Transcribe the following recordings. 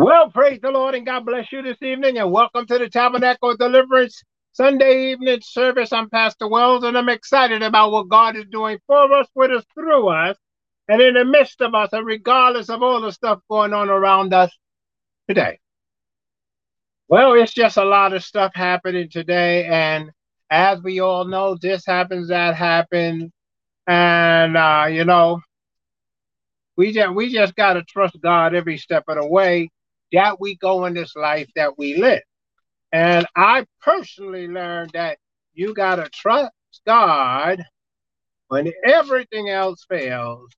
Well, praise the Lord and God bless you this evening and welcome to the Tabernacle Deliverance Sunday evening service. I'm Pastor Wells and I'm excited about what God is doing for us, with us, through us, and in the midst of us, and regardless of all the stuff going on around us today. Well, it's just a lot of stuff happening today, and as we all know, this happens, that happens, and uh, you know, we just we just gotta trust God every step of the way that we go in this life that we live. And I personally learned that you got to trust God when everything else fails.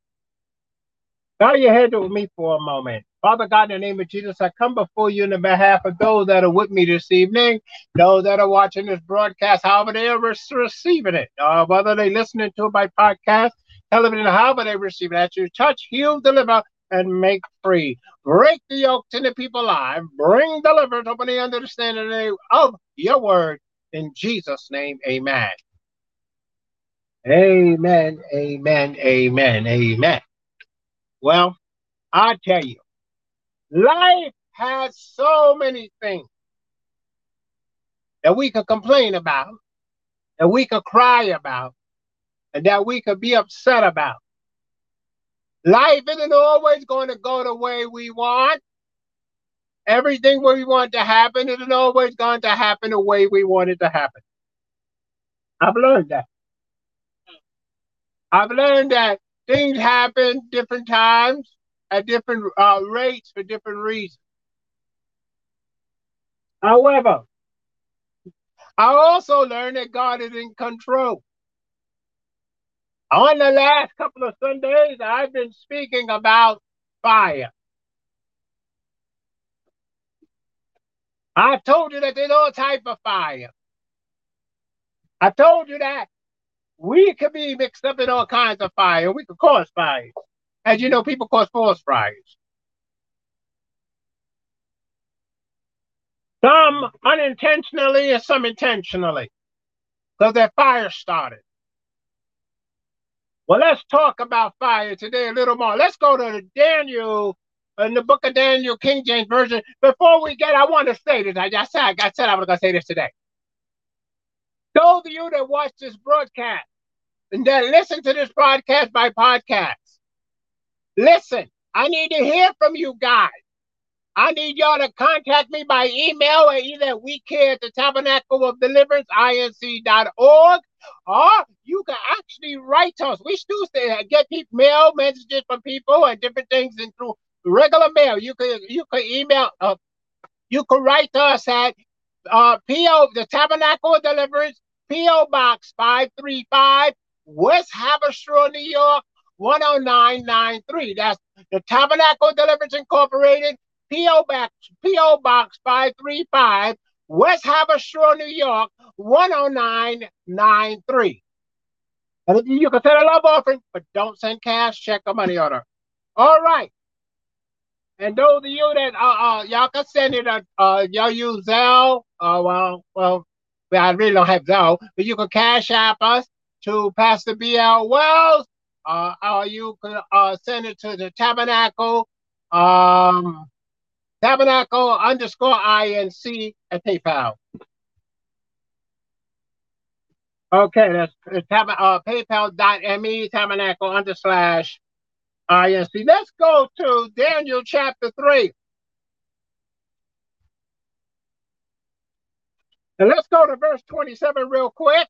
Bow your head with me for a moment. Father God, in the name of Jesus, I come before you in behalf of those that are with me this evening, those that are watching this broadcast, however they are receiving it, uh, whether they're listening to it by podcast, television, however they receive it, that you touch, heal, deliver, and make free. Break the yoke to the people alive. Bring deliverance, open the understanding of your word. In Jesus' name, amen. Amen, amen, amen, amen. Well, I tell you, life has so many things that we could complain about, that we could cry about, and that we could be upset about. Life isn't always going to go the way we want. Everything we want to happen isn't always going to happen the way we want it to happen. I've learned that. I've learned that things happen different times at different uh, rates for different reasons. However, I also learned that God is in control. On the last couple of Sundays, I've been speaking about fire. I told you that there's all type of fire. I told you that we could be mixed up in all kinds of fire. We could cause fires. As you know, people cause forest fires. Some unintentionally and some intentionally. Because that fire started. Well, let's talk about fire today a little more. Let's go to Daniel uh, in the book of Daniel, King James Version. Before we get, I want to say this. I just said I said I was to say this today. Those of you that watch this broadcast and that listen to this broadcast by podcast, listen. I need to hear from you guys. I need y'all to contact me by email at either we care at the tabernacle of deliverance, inc.org, or you can actually write to us. We still get people mail messages from people and different things and through regular mail. You can you can email uh, you can write to us at uh PO the Tabernacle of Deliverance, PO Box 535, West Haverstraw, New York, 10993. That's the Tabernacle Deliverance Incorporated, P.O. Box, P.O. Box 535, West Haverstraw, New York, 10993. And you can send a love offering, but don't send cash, check, or money order. All right. And those of you that uh, uh y'all can send it uh, uh y'all use Zelle. Uh well well I really don't have Zelle, but you can cash app us to Pastor B.L. Wells. Uh, or you can uh send it to the tabernacle. Um tabernacle underscore inc at PayPal. Okay, that's uh, uh, paypal.me tabernacle under slash inc. Let's go to Daniel chapter 3. And let's go to verse 27 real quick.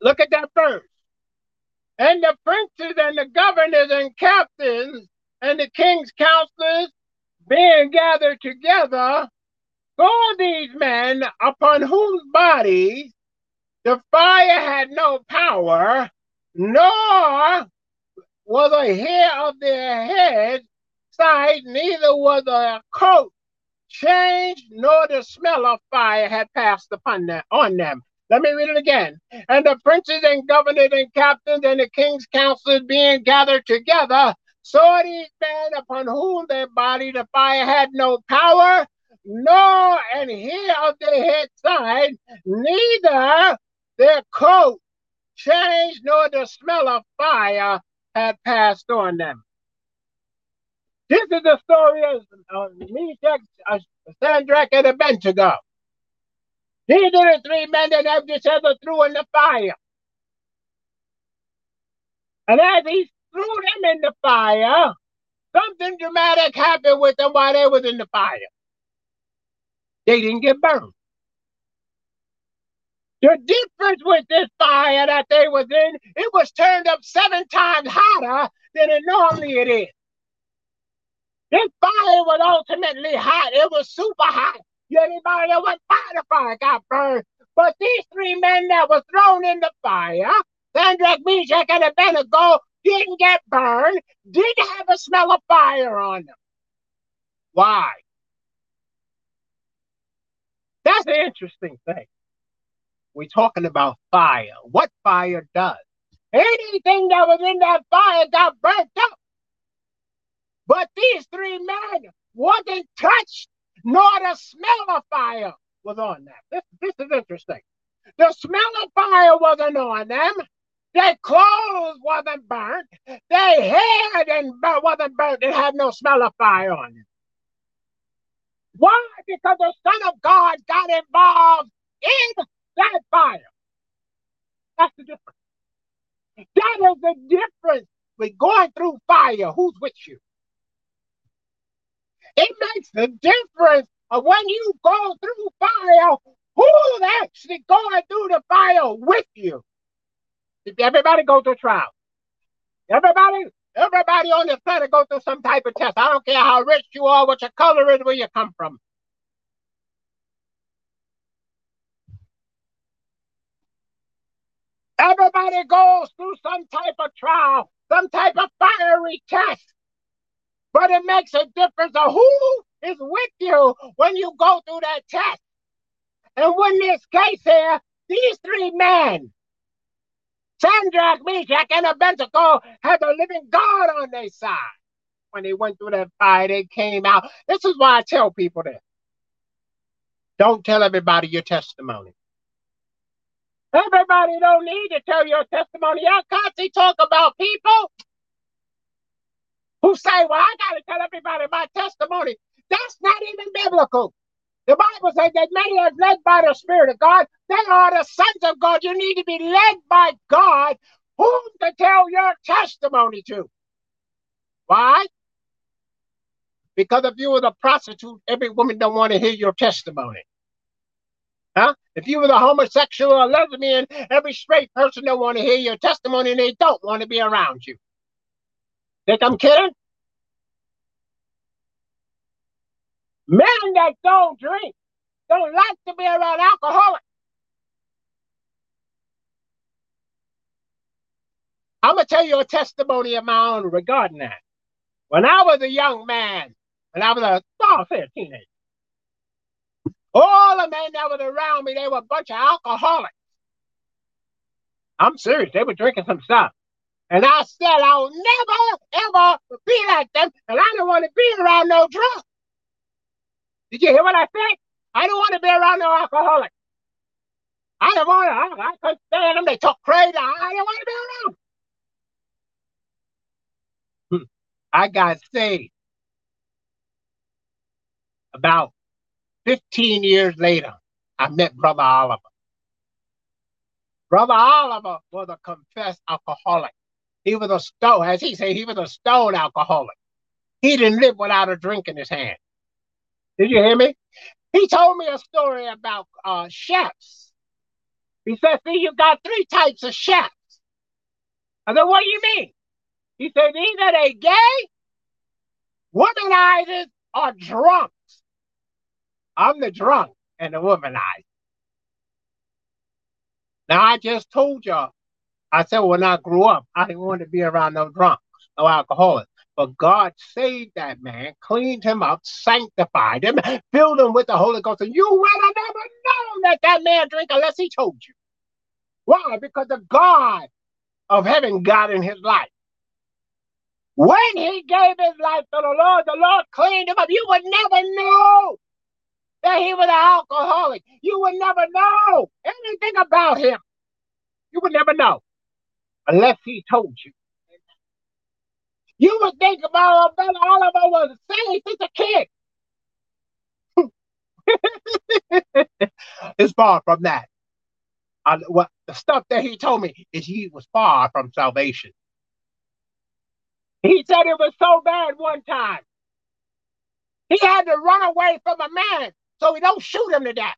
Look at that verse and the princes and the governors and captains and the king's counselors being gathered together saw these men upon whose bodies the fire had no power, nor was a hair of their head sight, neither was a coat changed, nor the smell of fire had passed upon them on them. Let me read it again. And the princes and governors and captains and the king's counselors being gathered together saw these men upon whom their body the fire had no power, nor an hair of their head side, neither their coat changed, nor the smell of fire had passed on them. This is the story of uh, Meshach, uh, Shadrach, and Abednego. These are the three men that Nebuchadnezzar threw in the fire. And as he threw them in the fire, something dramatic happened with them while they was in the fire. They didn't get burned. The difference with this fire that they was in, it was turned up seven times hotter than it normally it is. This fire was ultimately hot. It was super hot. Anybody that went by the fire got burned. But these three men that were thrown in the fire, Shadrach, Meshach, and Abednego, didn't get burned, didn't have a smell of fire on them. Why? That's an interesting thing. We're talking about fire. What fire does? Anything that was in that fire got burnt up. But these three men wasn't touched, nor the smell of fire was on them. This, this is interesting. The smell of fire wasn't on them. Their clothes wasn't burnt. Their hair didn't, wasn't burnt. It had no smell of fire on them. Why? Because the Son of God got involved in that fire. That's the difference. That is the difference with going through fire. Who's with you? It makes the difference of when you go through fire, who's actually going through the fire with you. Everybody go through trial, everybody, everybody on this planet go through some type of test. I don't care how rich you are, what your color is, where you come from. Everybody goes through some type of trial, some type of fiery test. But it makes a difference of who is with you when you go through that test. And when this case here, these three men, Shadrach, Meshach, and Abednego, had the living God on their side. When they went through that fire, they came out. This is why I tell people this. Don't tell everybody your testimony. Everybody don't need to tell your testimony. Y'all constantly talk about people who say, well, I got to tell everybody my testimony. That's not even biblical. The Bible says that many are led by the Spirit of God. They are the sons of God. You need to be led by God. Whom to tell your testimony to? Why? Because if you were the prostitute, every woman don't want to hear your testimony. Huh? If you were the homosexual or lesbian, every straight person don't want to hear your testimony and they don't want to be around you. Think I'm kidding? Men that don't drink don't like to be around alcoholics. I'm going to tell you a testimony of my own regarding that. When I was a young man, when I was a, oh, teenager, all the men that were around me, they were a bunch of alcoholics. I'm serious. They were drinking some stuff. And I said, I'll never, ever be like them. And I don't want to be around no drunk. Did you hear what I said? I don't want to be around no alcoholic. I don't want to. I, I couldn't stand them. They talk crazy. I don't want to be around. Hmm. I got saved about 15 years later, I met Brother Oliver. Brother Oliver was a confessed alcoholic. He was a stone, as he said, he was a stone alcoholic. He didn't live without a drink in his hand. Did you hear me? He told me a story about uh, chefs. He said, see, you got three types of chefs. I said, what do you mean? He said, either they gay, womanizers, or drunk. I'm the drunk and the womanizer. Now I just told y'all, I said when I grew up, I didn't want to be around no drunks, no alcoholics. But God saved that man, cleaned him up, sanctified him, filled him with the Holy Ghost. And you would have never known that that man drank unless he told you. Why? Because the God of heaven got in his life. When he gave his life to the Lord, the Lord cleaned him up. You would never know that he was an alcoholic. You would never know anything about him. You would never know unless he told you. You would think about Brother Oliver was saved since a kid. it's far from that. I, what the stuff that he told me is he was far from salvation. He said it was so bad one time. He had to run away from a man so he don't shoot him to death.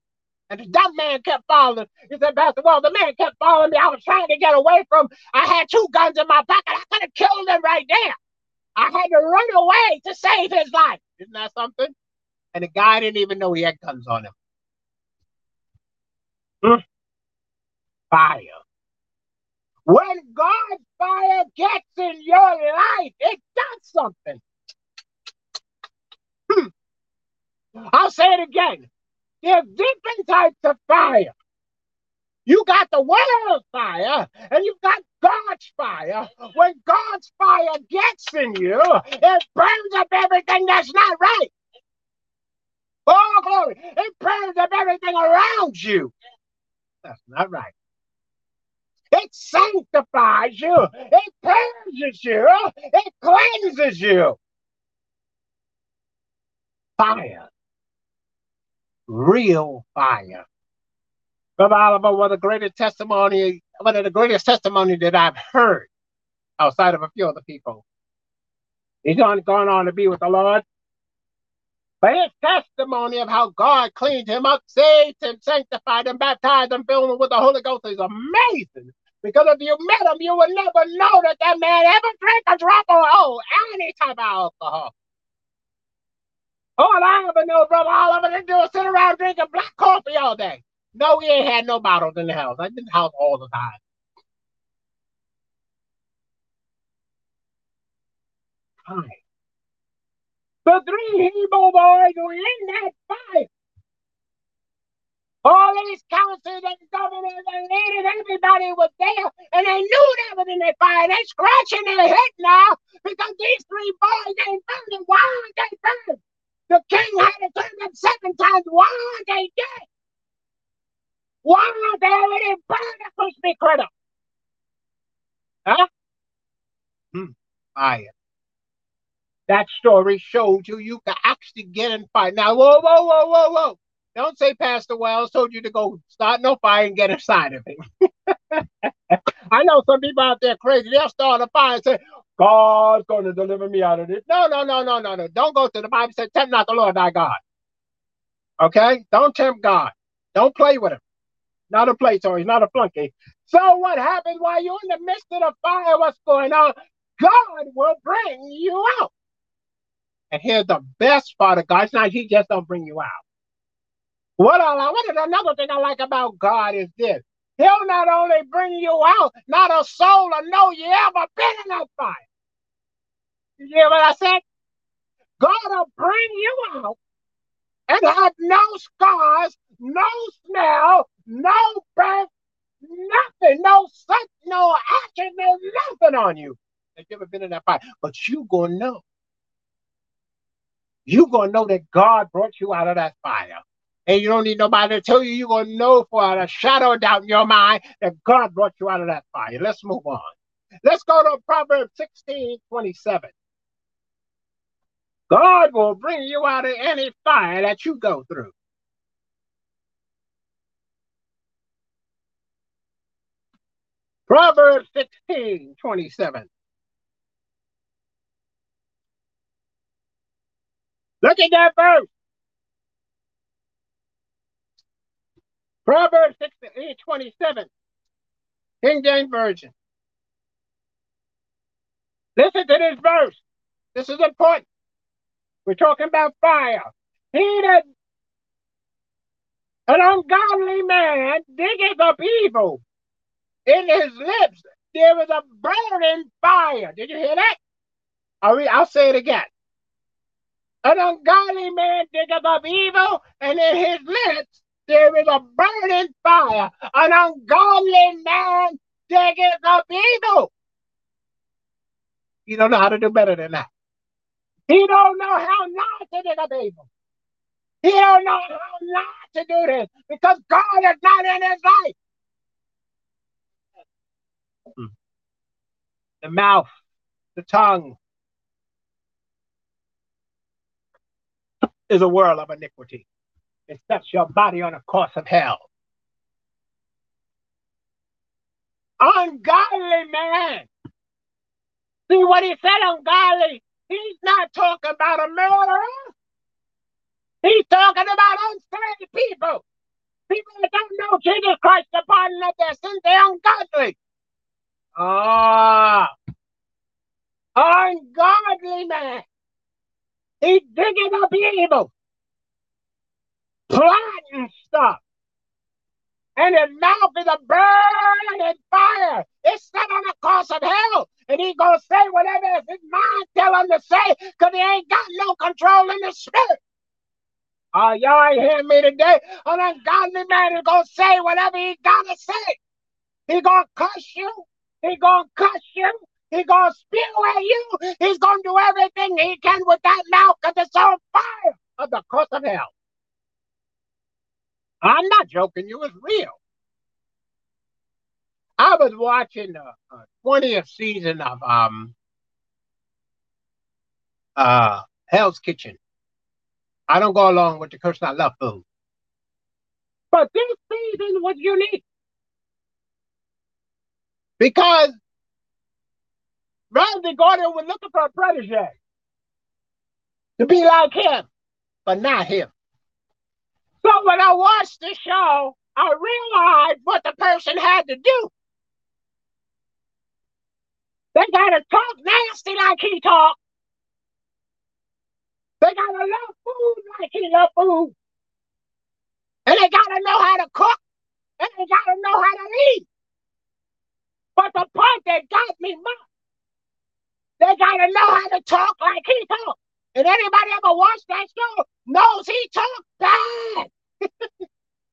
And the dumb man kept following. He said, Pastor, well, the man kept following me. I was trying to get away from. I had two guns in my pocket. I could have killed him right there. I had to run away to save his life. Isn't that something? And the guy didn't even know he had guns on him. Mm. Fire. When God's fire gets in your life, it does something. Hmm. I'll say it again. There's different types of fire. You got the world's fire and you've got God's fire. When God's fire gets in you, it burns up everything that's not right. Oh, glory. It burns up everything around you. That's not right. It sanctifies you. It purges you. It cleanses you. Fire. Real fire. Brother Oliver, one of the greatest testimony, one of the greatest testimony that I've heard outside of a few other people. He's on gone on to be with the Lord. But his testimony of how God cleaned him up, saved him, sanctified him, baptized him, filled him with the Holy Ghost is amazing. Because if you met him, you would never know that that man ever drank a drop of oh, any type of alcohol. All I ever know, brother, all I ever do is sit around drinking black coffee all day. No, we ain't had no bottles in the house. I in the house all the time. Fine. The three Hebrew boys were in that fight. All these councils and governors and leaders, everybody was there, and they knew they was in that fight. They scratching their head now because these three boys ain't burning. Why aren't they burning? The king had to turn them seven times. Why they dead? Why they already burned a crispy critter? Huh? Hmm. Fire. That story showed you you can actually get in fight. Now, whoa, whoa, whoa, whoa, whoa. Don't say Pastor Wells told you to go start no fire and get inside of it. I know some people out there crazy. They'll start a fire and say, God's going to deliver me out of this. No, no, no, no, no, no. Don't go to the Bible. Say, tempt not the Lord thy God. Okay? Don't tempt God. Don't play with him. Not a play toy. He's not a flunky. So what happens while you're in the midst of the fire? What's going on? God will bring you out. And here's the best part of God. It's not He just don't bring you out. What I like, what is another thing I like about God is this. He'll not only bring you out, not a soul will know you ever been in that fire. You hear what I said? God will bring you out and have no scars, no smell, no breath, nothing, no scent, no action, no nothing on you. Have you ever been in that fire? But you gonna know. You gonna know that God brought you out of that fire. And you don't need nobody to tell you. You're to know for a shadow of doubt in your mind that God brought you out of that fire. Let's move on. Let's go to Proverbs 16 27. God will bring you out of any fire that you go through. Proverbs 16 27. Look at that verse. Proverbs 16, 27, King James Version. Listen to this verse. This is important. We're talking about fire. He that an ungodly man diggeth up evil. In his lips there is a burning fire. Did you hear that? I'll, I'll say it again. An ungodly man diggeth up evil, and in his lips there is a burning fire. An ungodly man diggeth up evil. You don't know how to do better than that. He don't know how not to dig up evil. He don't know how not to do this because God is not in his life. Hmm. The mouth, the tongue is a world of iniquity. It sets your body on a course of hell. Ungodly man. See what he said, ungodly. He's not talking about a murderer. He's talking about unsaved people. People that don't know Jesus Christ, the pardon of their sins, they're ungodly. Ah, ungodly man. He's digging up evil, plotting stuff. And his mouth is a burning fire. It's set on the course of hell. And he's going to say whatever his mind tell him to say because he ain't got no control in the spirit. Oh, y'all ain't hearing me today. An ungodly man is to say whatever he got to say. He to cuss you. He to cuss you. He to spew at you. He's to do everything he can with that mouth because it's on fire of the course of hell. I'm not joking you. It's real. I was watching the uh, 20th season of um uh Hell's Kitchen. I don't go along with the curse. I love food. But this season was unique. Because Ramsey Gordon was looking for a protege to be like him, but not him. So when I watched the show, I realized what the person had to do. They gotta talk nasty like he talked. They gotta love food like he love food. And they gotta know how to cook. And they gotta know how to eat. But the part that got me most, they gotta know how to talk like he talk. And anybody ever watched that show knows he talk bad.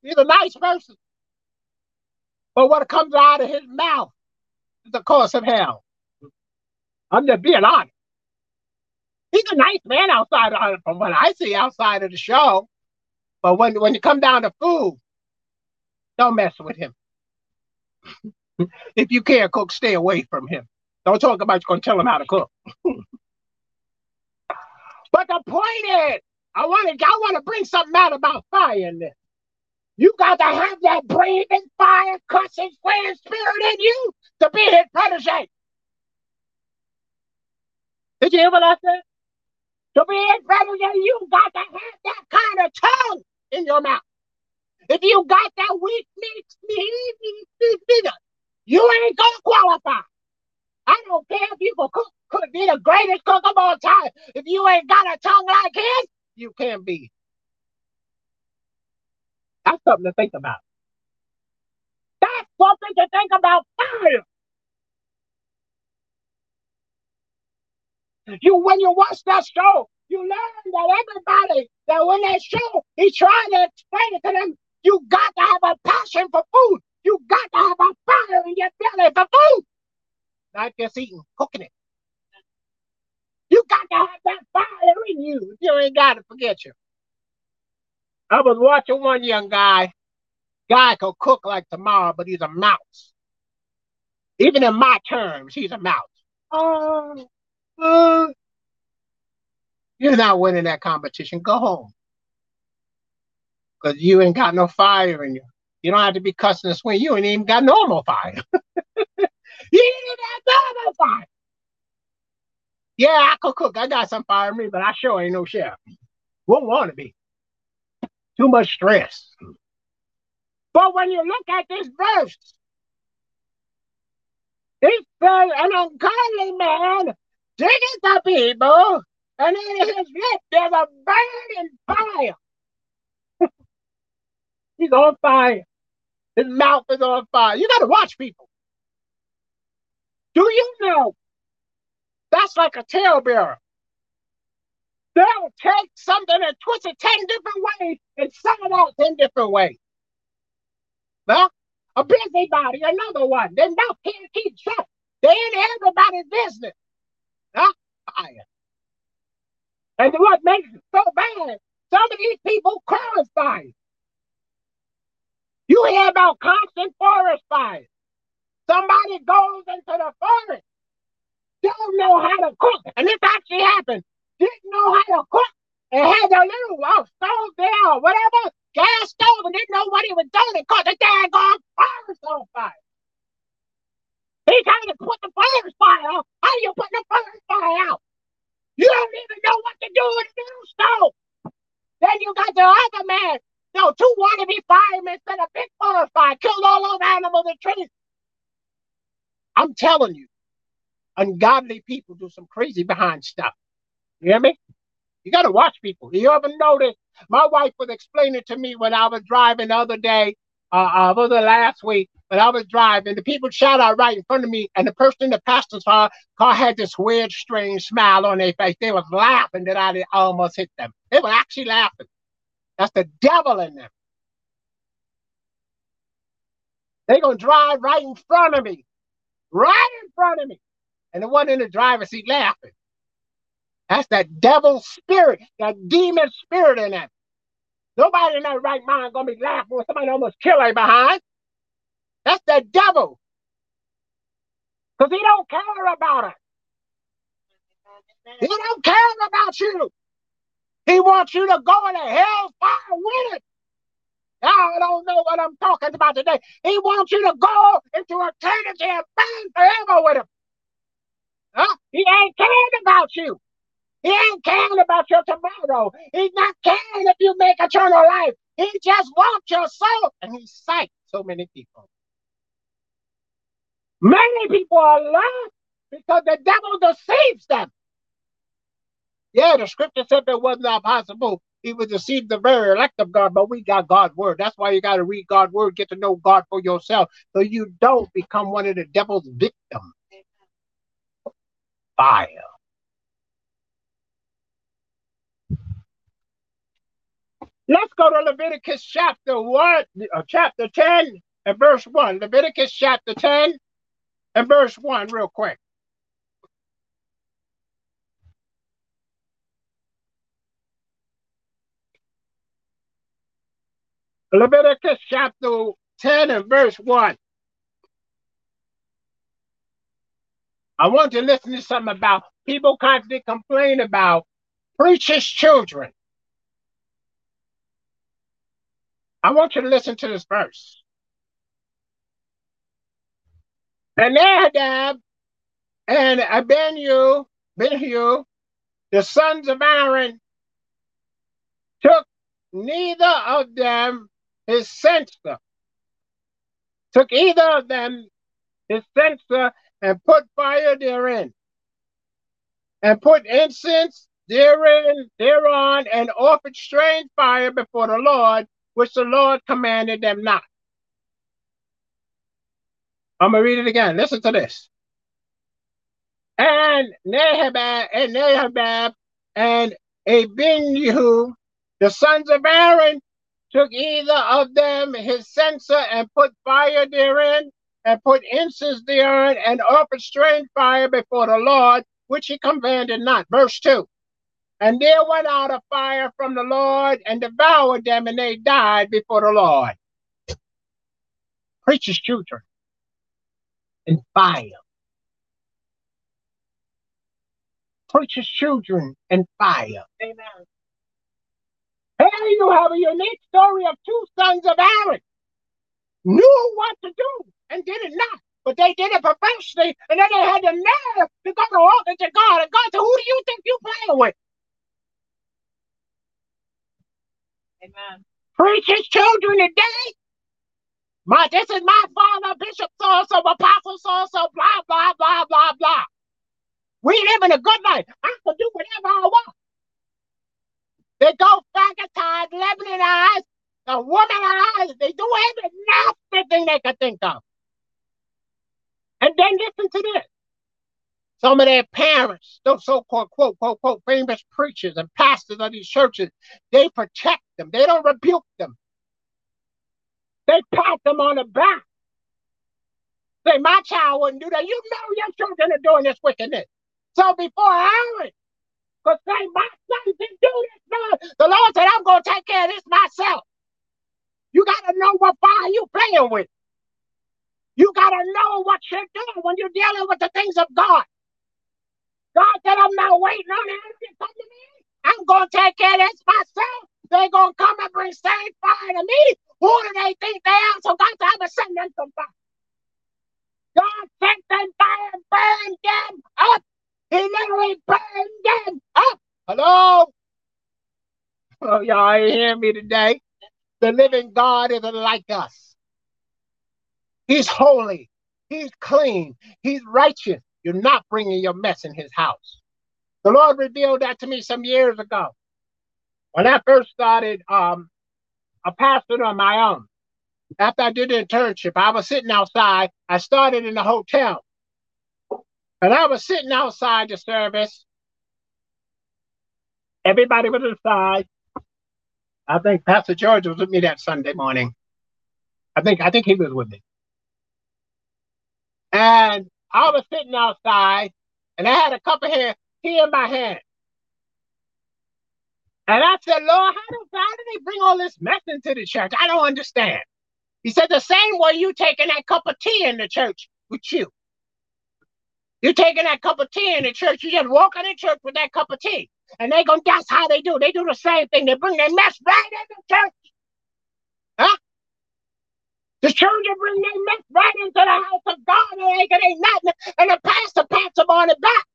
He's a nice person. But what comes out of his mouth is the course of hell. I'm just being honest. He's a nice man outside of, uh, from what I see outside of the show. But when when you come down to food, don't mess with him. if you can't cook, stay away from him. Don't talk about you're gonna tell him how to cook. but the point is, I want to I want to bring something out about fire in this. You got to have that breathing fire, cussing, swearing spirit in you to be his protege. Did you hear what I said? To be his protege, you got to have that kind of tongue in your mouth. If you got that weak mix, you ain't gonna qualify. I don't care if you cook, could be the greatest cook of all time. If you ain't got a tongue like his, you can't be. That's something to think about. That's something to think about fire. You when you watch that show, you learn that everybody that when that show, he's trying to explain it to them. You got to have a passion for food. You got to have a fire in your belly for food. Not just eating, cooking it. You got to have that fire in you. You ain't got to forget you. I was watching one young guy. Guy could cook like tomorrow, but he's a mouse. Even in my terms, he's a mouse. Oh, uh, you're not winning that competition. Go home. Because you ain't got no fire in you. You don't have to be cussing and swing. You ain't even got normal fire. you ain't got normal fire. Yeah, I could cook. I got some fire in me, but I sure ain't no chef. Won't want to be. Too much stress. But when you look at this verse, it says an ungodly man diggeth the people, and in his lip there's a burning fire. He's on fire. His mouth is on fire. You got to watch people. Do you know? That's like a talebearer. They'll take something and twist it 10 different ways and sell it out 10 different ways. Well, a busybody, another one. They mouth can't keep shut. They ain't everybody's business. Huh? Fire. And what makes it so bad, some of these people cause fires. You hear about constant forest fires. Somebody goes into the forest, don't know how to cook, and this actually happened. Didn't know how to cook, and had a little uh, stove there or whatever, gas stove, and didn't know what he was doing, and caught the daggone forest on fire. He trying to put the forest fire out. How you put the forest fire out? You don't even know what to do with a little stove. Then you got the other man. No, two wannabe firemen set a big forest fire, killed all those animals and trees. I'm telling you, ungodly people do some crazy behind stuff. You hear me? You got to watch people. You ever notice? My wife was explaining to me when I was driving the other day, uh, uh, the last week, but I was driving. The people shout out right in front of me, and the person in the pastor's car, car had this weird, strange smile on their face. They was laughing that I almost hit them. They were actually laughing. That's the devil in them. They gonna drive right in front of me right in front of me. And the one in the driver's seat laughing. That's that devil spirit, that demon spirit in them. Nobody in their right mind gonna be laughing when somebody almost kill their behind. That's the devil. Because he don't care about us. He don't care about you. He wants you to go in hell fire with it. Y'all don't know what I'm talking about today. He wants you to go into eternity and burn forever with him. Huh? He ain't caring about you. He ain't caring about your tomorrow. He's not caring if you make eternal life. He just wants your soul. And he psyched so many people. Many people are lost because the devil deceives them. Yeah, the scripture said it was not possible he would deceive the very elect of God, but we got God's word. That's why you got to read God's word, get to know God for yourself, so you don't become one of the devil's victims. Fire. Let's go to Leviticus chapter 1, uh, chapter 10 and verse 1. Leviticus chapter 10 and verse 1, real quick. Leviticus chapter 10 and verse 1. I want to listen to something about people constantly complain about preachers' children. I want you to listen to this verse. And Nadab and Abihu, Abihu, the sons of Aaron, took neither of them his censer, took either of them his censer and put fire therein, and put incense therein, thereon, and offered strange fire before the Lord, which the Lord commanded them not. I'm gonna read it again. Listen to this. And Nahabab and Nahabab and Abihu, the sons of Aaron, took either of them his censer and put fire therein, and put incense therein, and offered strange fire before the Lord, which he commanded not. Verse 2. And there went out a fire from the Lord and devoured them, and they died before the Lord. Preacher's children in fire. Preacher's children in fire. Amen. Here you have a unique story of two sons of Aaron. Knew what to do and did it not. But they did it professionally, and then they had the nerve to go to altar to God. And God said, Who do you think you playing with? Amen. Preach his children today. My this is my father, Bishop so so, apostle so so, blah, blah, blah, blah, blah. We live in a good life. I can do whatever I want. They go faggotize, Lebanonize, the womanize. They do every nasty thing they can think of. And then listen to this. Some of their parents, those so-called quote, quote, quote, famous preachers and pastors of these churches, they protect them. They don't rebuke them. They pat them on the back. Say, my child wouldn't do that. You know your children are doing this wickedness. So before Aaron because say, my son can do this. The Lord said, I'm going to take care of this myself. You got to know what fire you playing with. You got to know what you're doing when you're dealing with the things of God. God said, I'm not waiting on to come to me. I'm going to take care of this myself. They're going to come and bring fire to me. Who do they think they are? So God said, I'm going to send them some fire. God sent them fire and burned them up. He literally burned them up. Hello? Oh, y'all ain't hearing me today. The living God isn't like us. He's holy. He's clean. He's righteous. You're not bringing your mess in his house. The Lord revealed that to me some years ago. When I first started um, a pastor on my own, after I did the internship, I was sitting outside. I started in the hotel. And I was sitting outside the service. Everybody was inside. I think Pastor George was with me that Sunday morning. I think I think he was with me. And I was sitting outside and I had a cup of hair, tea in my hand. And I said, Lord, how do, how do they bring all this mess into the church? I don't understand. He said, the same way you taking that cup of tea in the church with you. You're taking that cup of tea in the church. You just walk in the church with that cup of tea. And they go, that's how they do. They do the same thing. They bring their mess right in the church. Huh? The children bring their mess right into the house of God and ain't, it ain't nothing. And the pastor pats them on the back.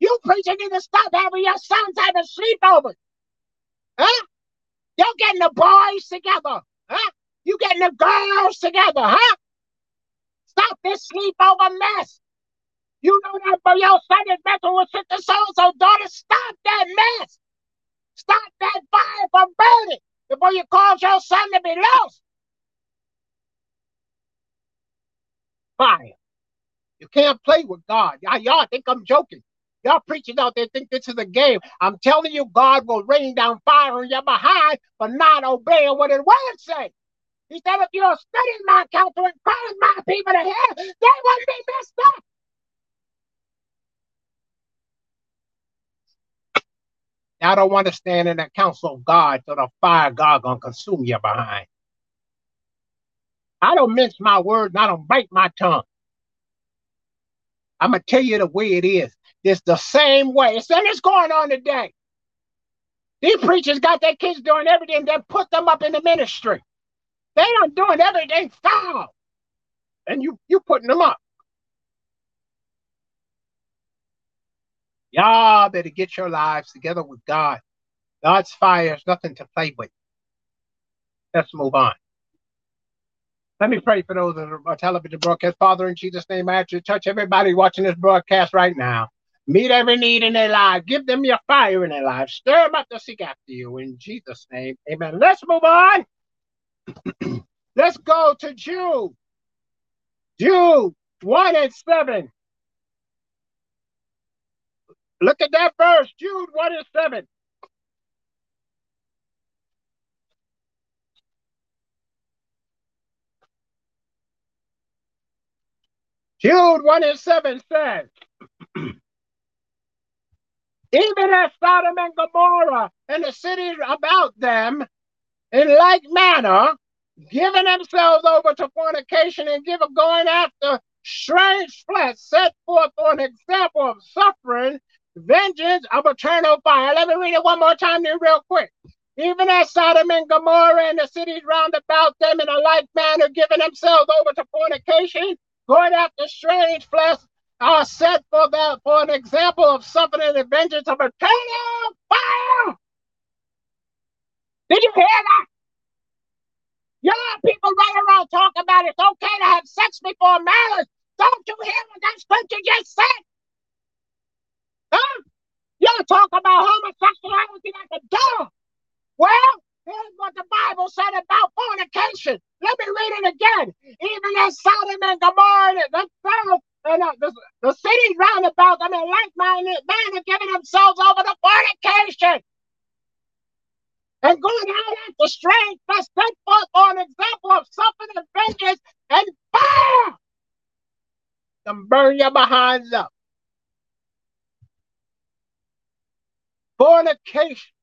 You preachers need to stop having your sons having sleepovers. Huh? You're getting the boys together. Huh? You getting the girls together, huh? Stop this sleepover mess. You know that for your son is messing with sister so so daughter. Stop that mess. Stop that fire from burning before you cause your son to be lost. Fire. You can't play with God. Y'all, y'all think I'm joking. Y'all preachers out there think this is a game. I'm telling you, God will rain down fire on your behind for not obeying what His word say. He said, if you don't study my counsel and cause my people to hear, they won't be messed up. I don't want to stand in the counsel of God so the fire God gonna consume you behind. I don't mince my words and I don't bite my tongue. I'm gonna tell you the way it is. It's the same way. It's, it's going on today. These preachers got their kids doing everything, then put them up in the ministry. They are doing everything foul. And you you putting them up. Y'all better get your lives together with God. God's fire is nothing to play with. Let's move on. Let me pray for those that are television broadcast. Father, in Jesus' name, I ask you to touch everybody watching this broadcast right now. Meet every need in their life. Give them your fire in their life. Stir them up to seek after you. In Jesus' name, amen. Let's move on. Let's go to Jude. Jude 1 and 7. Look at that verse, Jude 1 and 7. Jude 1 and 7 says, Even as Sodom and Gomorrah and the cities about them, in like manner, giving themselves over to fornication and give going after strange flesh, set forth for an example of suffering, vengeance of eternal fire. Let me read it one more time here, real quick. Even as Sodom and Gomorrah and the cities round about them in a like manner, giving themselves over to fornication, going after strange flesh, are set for that for an example of suffering and vengeance of eternal fire. Did you hear that? Young people run around talking about it's okay to have sex before marriage. Don't you hear what that scripture just said? Huh? Y'all talk about homosexuality like a dog. Well, what the Bible said about fornication. Let me read it again. Even as Sodom and Gomorrah, the south and uh, the, the cities round about them in like-minded men are giving themselves over to fornication and going out after strength that's set forth for an example of suffering and vengeance and fire. And burn your behinds up. Fornication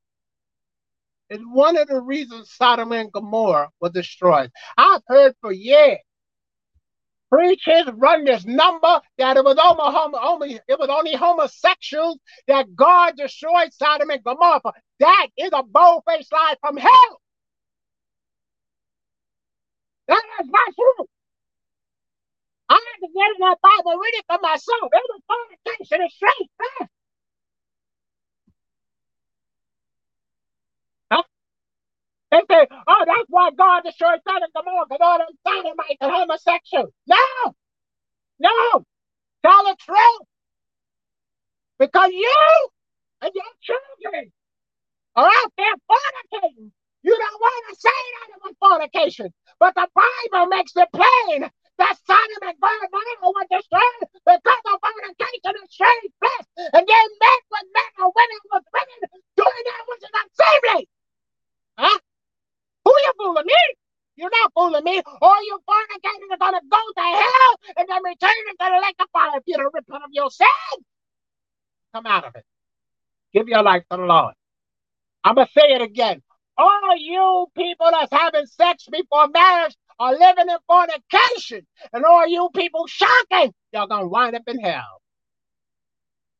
is one of the reasons Sodom and Gomorrah was destroyed. I've heard for years Preachers run this number that it was only, only it was only homosexuals that God destroyed Sodom and Gomorrah. That is a bold-faced lie from hell. That is not true. I had to get in that Bible, read it for myself. It was fornication and straight. They say, oh, that's why God destroyed Sodom and Gomorrah, because all them sodomites and homosexuals. No! No! Tell the truth! Because you and your children are out there fornicating. You don't want to say that it was fornication, but the Bible makes it plain that Sodom and Gomorrah were destroyed because of fornication and strange flesh. And then men with men and women with women doing that which is unseemly. Huh? Who you fooling me? You're not fooling me. All you fornicators are to go to hell and then return into the lake of fire if you don't repent of your sin. Come out of it. Give your life to the Lord. I'm to say it again. All you people that's having sex before marriage are living in fornication. And all you people shocking, y'all gonna wind up in hell.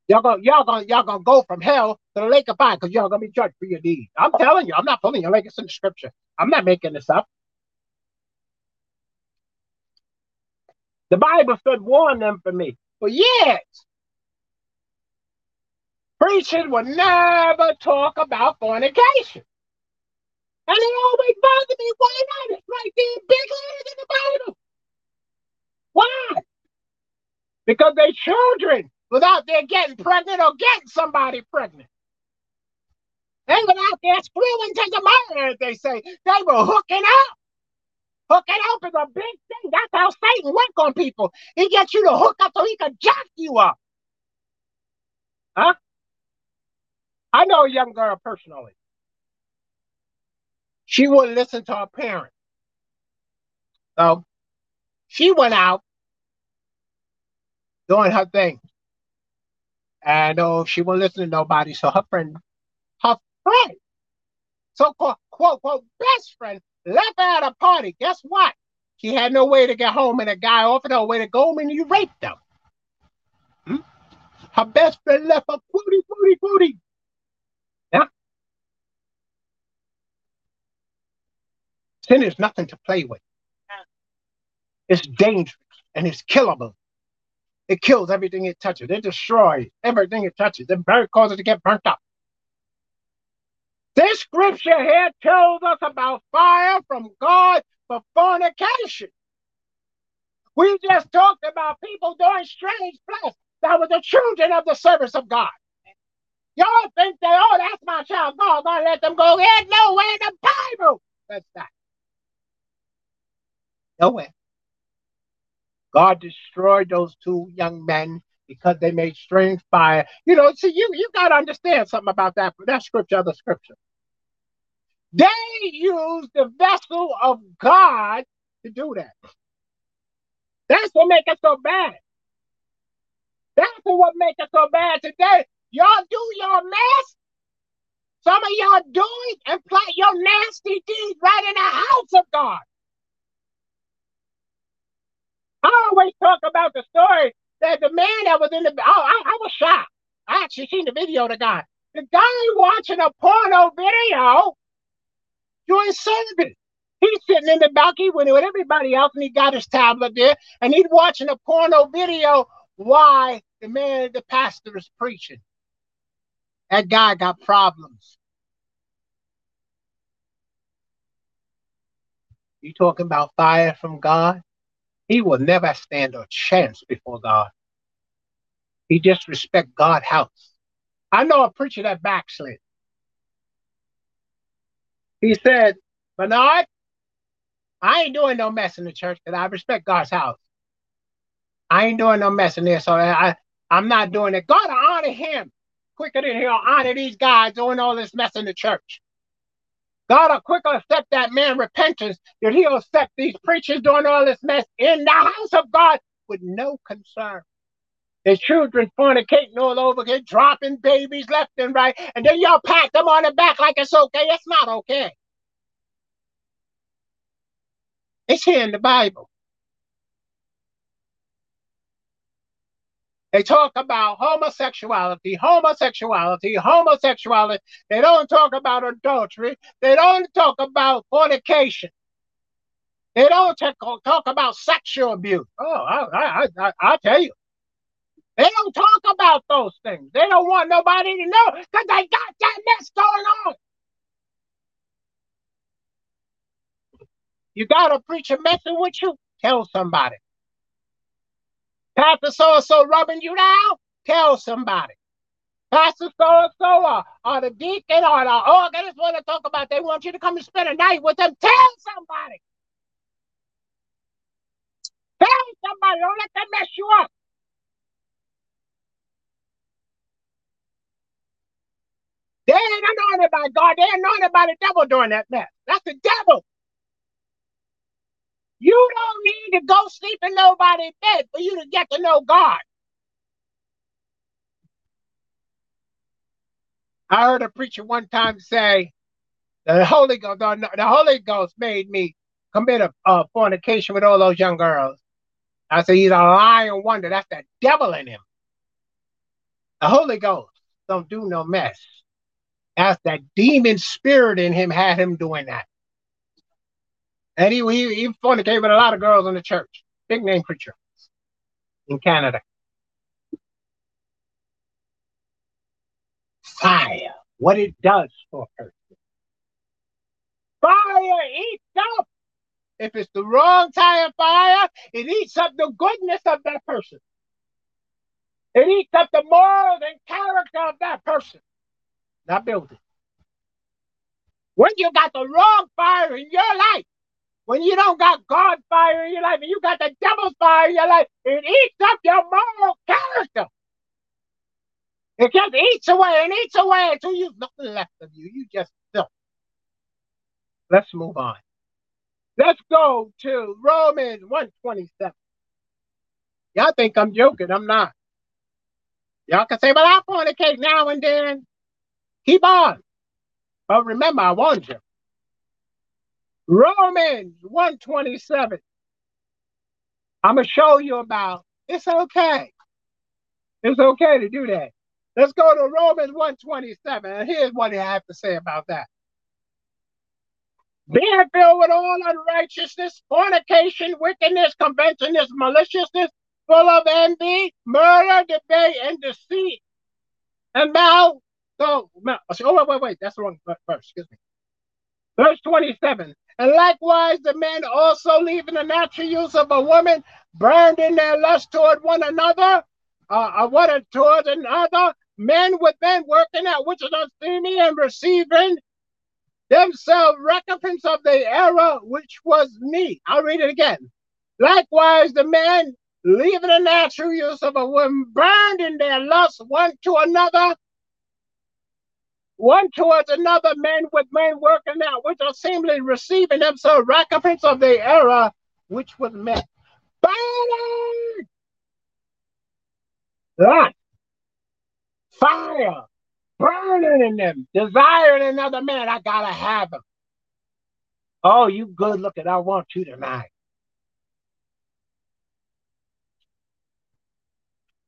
Y'all gonna y'all gonna y'all gonna go from hell to the lake of fire because y'all gonna be judged for your deeds. I'm telling you, I'm not pulling your leg. It's in the scripture. I'm not making this up. The Bible should warn them for me for years. Preachers would never talk about fornication. And it always bothered me. Why not? It's right there, big letters in the Bible. Why? Because they children without there getting pregnant or getting somebody pregnant. They were out there screwing to the as they say. They were hooking up. Hooking up is a big thing. That's how Satan work on people. He gets you to hook up so he can jack you up. Huh? I know a young girl personally. She wouldn't listen to her parents. So she went out doing her thing. And oh, she wouldn't listen to nobody. So her friend, friend, so-called quote, quote, best friend, left at a party. Guess what? She had no way to get home, and a guy offered her a way to go and you raped them. Hmm? Her best friend left her, booty, booty, booty. Yeah. Sin is nothing to play with. It's dangerous and it's killable. It kills everything it touches. It destroys everything it touches. It causes it to get burnt up. This scripture here tells us about fire from God for fornication. We just talked about people doing strange flesh. That was the children of the service of God. Y'all think that, oh, that's my child. God gonna let them go. There's nowhere in the Bible. That's that. Nowhere. God destroyed those two young men because they made strange fire. You know, see, you you got to understand something about that. That scripture, other scripture. They used the vessel of God to do that. That's what make it so bad. That's what make it so bad today. Y'all do your mess. Some of y'all do it and plot your nasty deeds right in the house of God. I always talk about the story that the man that was in the oh, I, I was shocked. I actually seen the video of the guy. The guy watching a porno video doing service. He's sitting in the balcony with, everybody else, and he got his tablet there, and he's watching a porno video why the man, the pastor is preaching. That guy got problems. You talking about fire from God? He will never stand a chance before God. He disrespect God's house. I know a preacher that backslid. He said, Bernard, I ain't doing no mess in the church because I respect God's house. I ain't doing no mess in there, so I, I'm not doing it. God honor him quicker than he'll honor these guys doing all this mess in the church. God will quicker accept that man repentance than he'll accept these preachers doing all this mess in the house of God with no concern. Their children fornicating all over again, dropping babies left and right, and then y'all pat them on the back like it's okay. It's not okay. It's here in the Bible. They talk about homosexuality, homosexuality, homosexuality. They don't talk about adultery. They don't talk about fornication. They don't talk, about sexual abuse. Oh, I, I, I, I tell you. They don't talk about those things. They don't want nobody to know because they got that mess going on. You got a preacher messing with you? Tell somebody. Pastor so and so rubbing you down? Tell somebody. Pastor so and so or, the deacon or the organist want to talk about they want you to come and spend a night with them. Tell somebody. Tell somebody. Don't let them mess you up. They ain't anointed by God. They ain't anointed by the devil during that mess. That's the devil. You don't need to go sleep in nobody's bed for you to get to know God. I heard a preacher one time say, "The Holy Ghost, the, the Holy Ghost made me commit a, a, fornication with all those young girls." I said, "He's a lying wonder. That's the devil in him. The Holy Ghost don't do no mess. That's that demon spirit in him had him doing that." And he, he, he fornicated with a lot of girls in the church. Big name preacher in Canada. Fire, what it does for a person. Fire eats up. If it's the wrong kind of fire, it eats up the goodness of that person. It eats up the morals and character of that person, that building. When you got the wrong fire in your life, when you don't got God fire in your life and you got the devil's fire in your life, it eats up your moral character. It just eats away and eats away until you've nothing left of you. You just filth. Let's move on. Let's go to Romans 127. Y'all think I'm joking. I'm not. Y'all can say, well, I fornicate now and then. Keep on. But remember, I warned you. Romans 127. I'm going to show you about it's okay. It's okay to do that. Let's go to Romans 127. And here's what I have to say about that. Being filled with all unrighteousness, fornication, wickedness, conventionalness, maliciousness, full of envy, murder, debate, and deceit. And now, so, oh, wait, wait, wait, that's the wrong verse, excuse me. Verse 27. And likewise, the men also leaving the natural use of a woman, burned in their lust toward one another, uh, uh one toward another, men with men working at which is unseemly and receiving themselves recompense of the error which was me. I'll read it again. Likewise, the men leaving the natural use of a woman, burned in their lust one to another, one towards another, men with men working out, which are seemingly receiving themselves recompense of the error which was met. Burning! Lust, fire, burning in them, desiring another man. I gotta have him. Oh, you good looking. I want you tonight.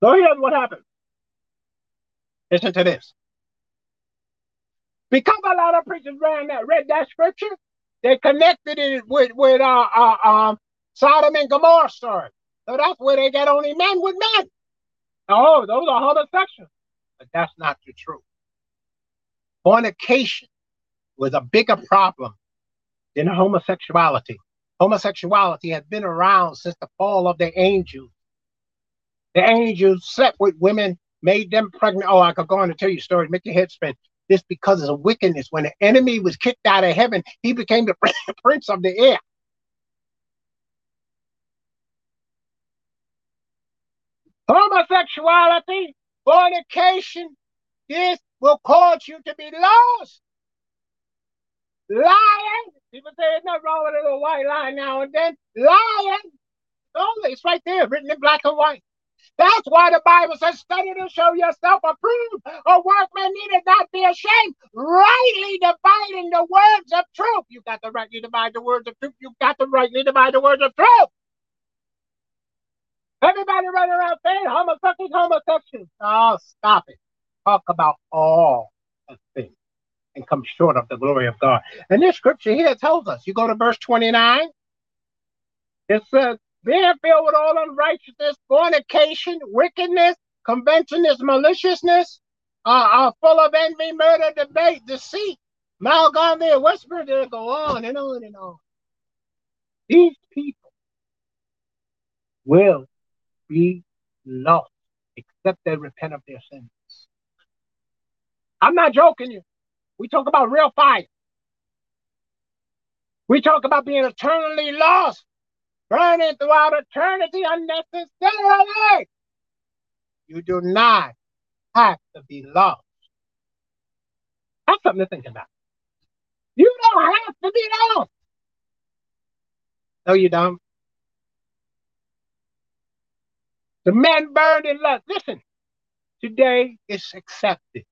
So here's what happened. Listen to this. Because a lot of preachers ran that, read that scripture, they connected it with with uh, uh um Sodom and Gomorrah story. So that's where they get only men with men. Oh, those are homosexuals. But that's not the truth. Fornication was a bigger problem than homosexuality. Homosexuality has been around since the fall of the angels. The angels slept with women, made them pregnant. Oh, I could go on and tell you stories, make your head spin this because of wickedness. When the enemy was kicked out of heaven, he became the prince of the air. Homosexuality, fornication, this will cause you to be lost. Lying, people say there's nothing wrong with a little white lie now and then. Lying, oh, it's right there, written in black and white. That's why the Bible says, study to show yourself approved. A workman needed not be ashamed, rightly dividing the words of truth. You've got to rightly divide the words of truth. You've got to rightly divide the words of truth. Everybody running around saying homosexuals, homosexuals. Oh, stop it. Talk about all the things and come short of the glory of God. And this scripture here tells us, you go to verse 29, it says, being filled with all unrighteousness, fornication, wickedness, conventionist maliciousness, uh, are full of envy, murder, debate, deceit, malgamy, whisper, they go on and on and on. These people will be lost except they repent of their sins. I'm not joking you. We talk about real fire. We talk about being eternally lost, burning throughout eternity unnecessarily. You do not have to be lost. That's something to think about. You don't have to be lost. No, you don't. The men burned in lust. Listen, today it's accepted.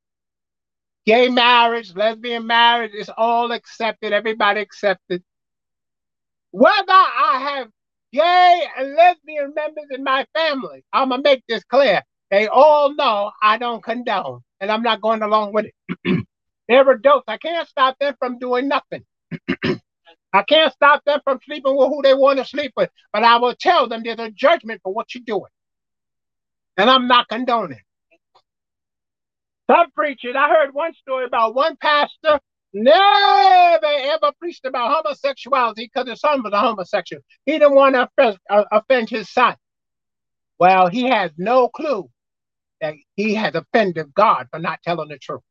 Gay marriage, lesbian marriage is all accepted. Everybody accepted. Whether I have gay and lesbian members in my family, I'm going to make this clear. They all know I don't condone, and I'm not going along with it. They're adults. I can't stop them from doing nothing. I can't stop them from sleeping with who they want to sleep with, but I will tell them there's a judgment for what you're doing. And I'm not condoning. Some preachers, I heard one story about one pastor never ever preached about homosexuality because his son was a homosexual. He didn't want to offend, uh, offend his son. Well, he has no clue that he has offended God for not telling the truth.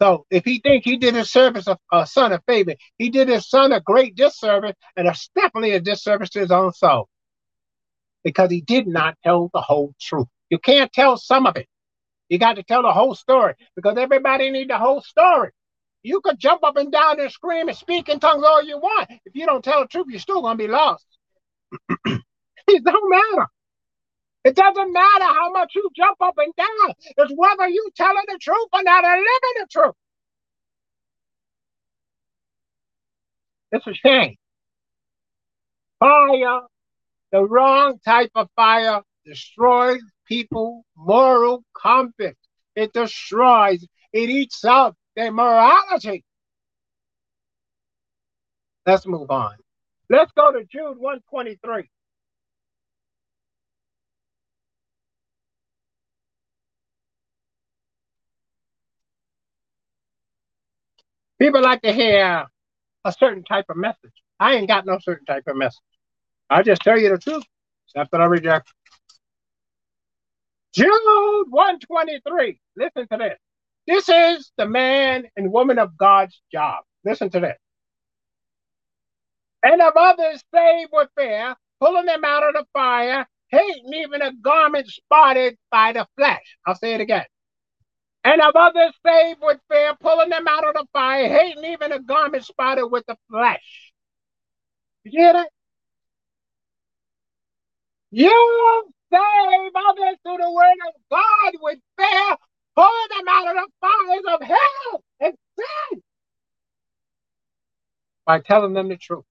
So if he think he did his service a, a son a favor, he did his son a great disservice and a definitely a disservice to his own soul because he did not tell the whole truth. You can't tell some of it. You got to tell the whole story because everybody need the whole story. You could jump up and down and scream and speak in tongues all you want. If you don't tell the truth, you're still to be lost. it don't matter. It doesn't matter how much you jump up and down. It's whether you telling the truth or not and living the truth. It's a shame. Fire, the wrong type of fire, destroys people moral compass. It destroys, it eats up their morality. Let's move on. Let's go to Jude 123. People like to hear a certain type of message. I ain't got no certain type of message. I just tell you the truth. That's what I reject. Jude 123. Listen to this. This is the man and woman of God's job. Listen to this. And of others saved with fear, pulling them out of the fire, hating even a garment spotted by the flesh. I'll say it again and of others saved with fear, pulling them out of the fire, hating even a garment spotted with the flesh. You hear that? You save others through the word of God with fear, pulling them out of the fires of hell and sin by telling them the truth,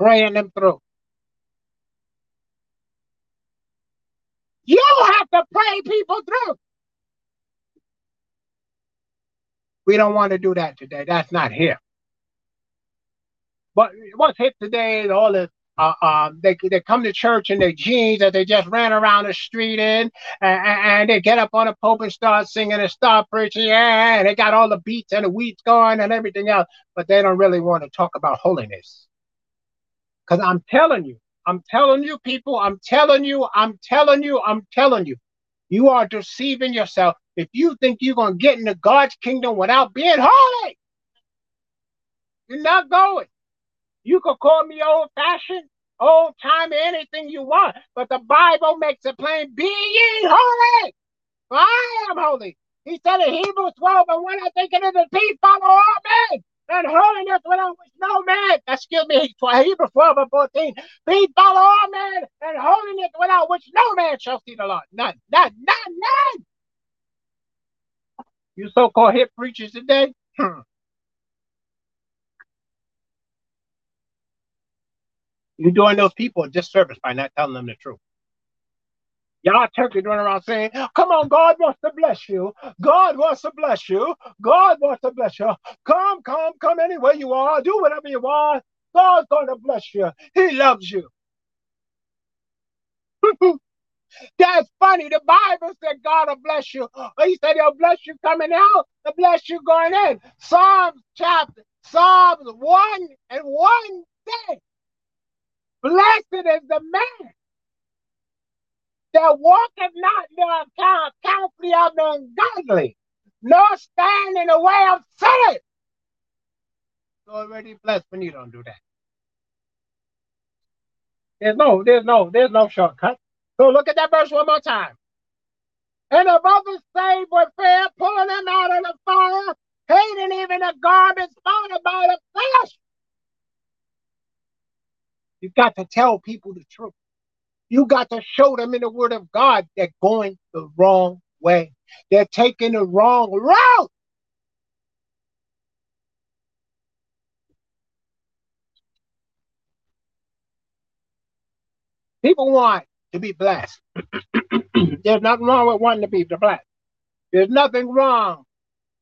praying them through. You have to pray people through. We don't want to do that today. That's not here. But what's hit today is all this uh, um, they they come to church in their jeans that they just ran around the street in, and, and they get up on the pulpit and start singing and start preaching. Yeah, and they got all the beats and the weeds going and everything else, but they don't really want to talk about holiness. Because I'm telling you, I'm telling you, people, I'm telling you, I'm telling you, I'm telling you, you are deceiving yourself if you think you're going to get into God's kingdom without being holy. You're not going. You could call me old fashioned, old time, anything you want, but the Bible makes it plain be ye holy. For I am holy. He said in Hebrews 12 and 1, I think it is a peace follow all men and holiness without which no man, excuse me, Hebrews 12 and 14, peace follow all men and holiness without which no man shall see the Lord. None, none, none, none. You so-called hip preachers today, hmm. You're doing those people a disservice by not telling them the truth. Y'all turkey running around saying, Come on, God wants to bless you. God wants to bless you. God wants to bless you. Come, come, come anywhere you are. Do whatever you want. God's going to bless you. He loves you. That's funny. The Bible said God will bless you. Oh, he said he'll bless you coming out, he'll bless you going in. Psalms chapter, Psalms 1 and 1 day. Blessed is the man that walketh not in the counsel of the ungodly, nor stand in the way of sinners. Already blessed when you don't do that. There's no, there's no, there's no shortcut. So look at that verse one more time. And above the saved with fear, pulling them out of the fire, hating even the garbage found by the flesh. You got to tell people the truth. You got to show them in the word of God they're going the wrong way. They're taking the wrong route. People want to be blessed. There's nothing wrong with wanting to be blessed. There's nothing wrong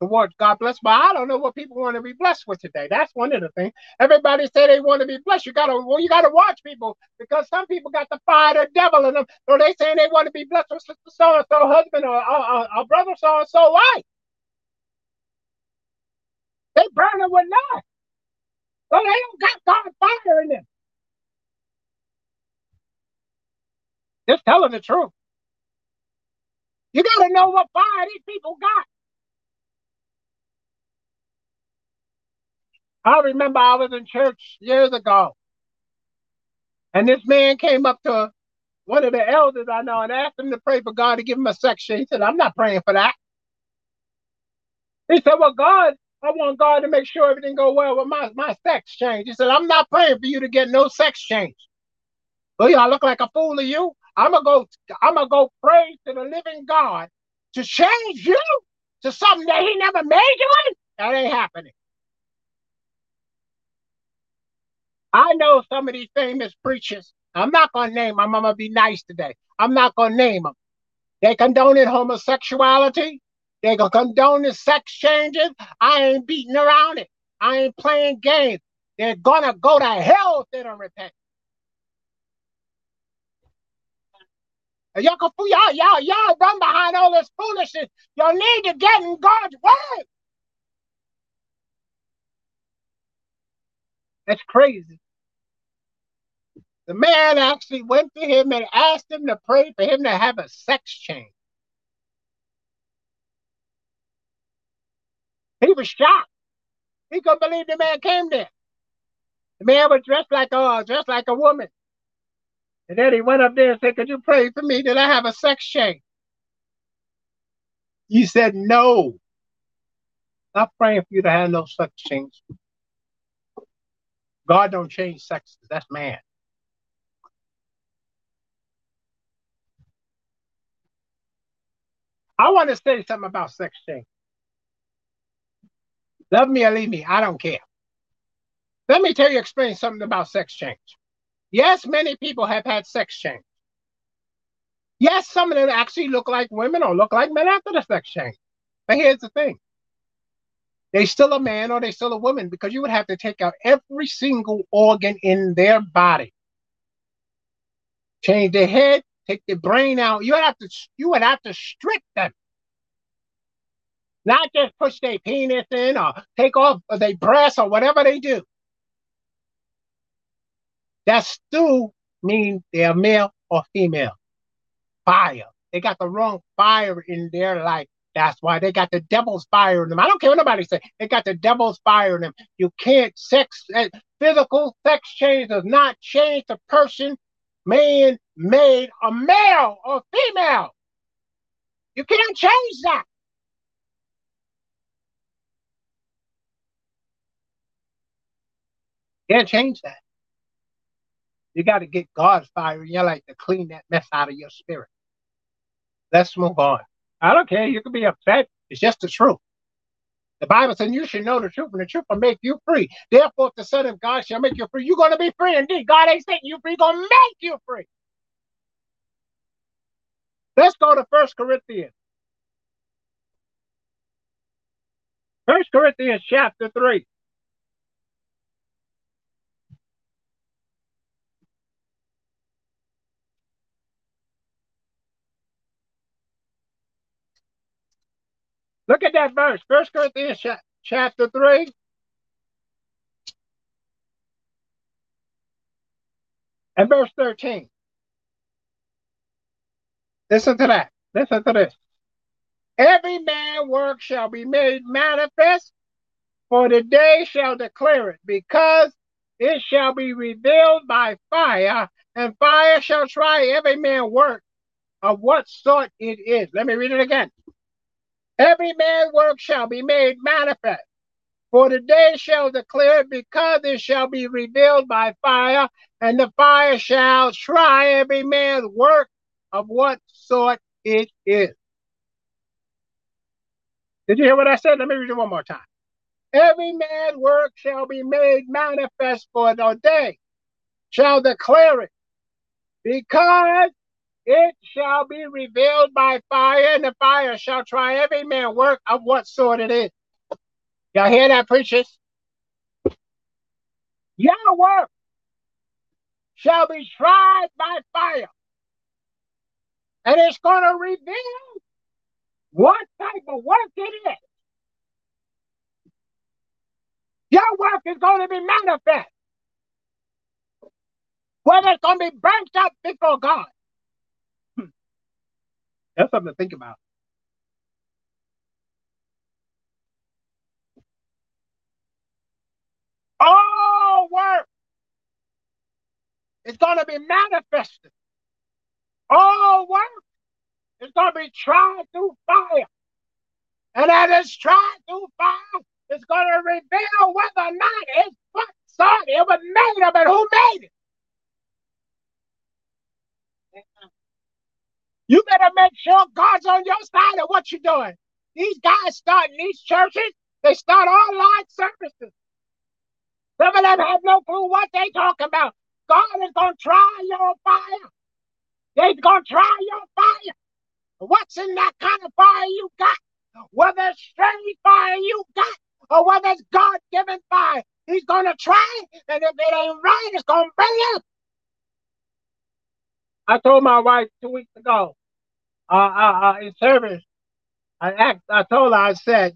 towards God bless, but I don't know what people want to be blessed with today. That's one of the things. Everybody say they want to be blessed. You gotta well, you gotta watch people because some people got the fire the devil in them. So they saying they want to be blessed with sister so and so husband or a brother so and so wife. They burning with lust. So they don't got God's fire in them. Just telling the truth. You got to know what fire these people got. I remember I was in church years ago, and this man came up to one of the elders I know and asked him to pray for God to give him a section. He said, I'm not praying for that. He said, Well, God, I want God to make sure everything go well with my, my sex change. He said, I'm not praying for you to get no sex change. Well, y'all look like a fool to you. I'm gonna go, I'm gonna go pray to the living God to change you to something that he never made you in. That ain't happening. I know some of these famous preachers. I'm not gonna name them. I'm gonna be nice today. I'm not gonna name them. They condoning homosexuality. They gonna condone the sex changes. I ain't beating around it. I ain't playing games. They're gonna go to hell if they don't repent. Y'all, y'all, y'all, y'all run behind all this foolishness. Y'all need to get in God's word. That's crazy. The man actually went to him and asked him to pray for him to have a sex change. He was shocked. He couldn't believe the man came there. The man was dressed like a dressed like a woman. And then he went up there and said, Could you pray for me? Did I have a sex change? He said, No. Not praying for you to have no sex change. God don't change sexes. That's man. I want to say something about sex change. Love me or leave me, I don't care. Let me tell you, explain something about sex change. Yes, many people have had sex change. Yes, some of them actually look like women or look like men after the sex change. But here's the thing they still a man or they still a woman because you would have to take out every single organ in their body. Change their head, take the brain out. You would have to you would have to strip them. Not just push their penis in or take off their breasts or whatever they do. That still means they're male or female. Fire. They got the wrong fire in their life. That's why they got the devil's fire in them. I don't care what nobody say. They got the devil's fire in them. You can't sex eh, physical sex change does not change the person, man, made a male or female. You can't change that. Can't change that. You got to get God's fire in your life to clean that mess out of your spirit. Let's move on. I don't care. You can be upset. It's just the truth. The Bible says you should know the truth, and the truth will make you free. Therefore, the Son of God shall make you free, you're going to be free indeed. God ain't setting you free, He's to make you free. Let's go to First Corinthians. First Corinthians chapter 3. Look at that verse, First Corinthians chapter 3. And verse 13. Listen to that. Listen to this. Every man work shall be made manifest, for the day shall declare it, because it shall be revealed by fire, and fire shall try every man work of what sort it is. Let me read it again. Every man's work shall be made manifest. For the day shall declare it, because it shall be revealed by fire, and the fire shall try every man's work of what sort it is. Did you hear what I said? Let me read it one more time. Every man's work shall be made manifest for the day, shall declare it, because it shall be revealed by fire, and the fire shall try every man work of what sort it is. Y'all hear that, preachers? Your work shall be tried by fire. And it's going to reveal what type of work it is. Your work is going to be manifest. Whether it's going to be burnt up before God. That's something to think about. All work is going to be manifested. All work is going to be tried through fire. And as it's tried through fire, it's going to reveal whether or not it's what sort it was made of and who made it. You better make sure God's on your side of what you're doing. These guys starting these churches, they start online services. Some of them have no clue what they're talking about. God is going to try your fire. They're going to try your fire. What's in that kind of fire you got? Whether it's strange fire you got or whether it's God given fire, He's going to try. And if it ain't right, it's going to burn up. I told my wife two weeks ago uh, uh, uh, in service, I asked, I told her, I said,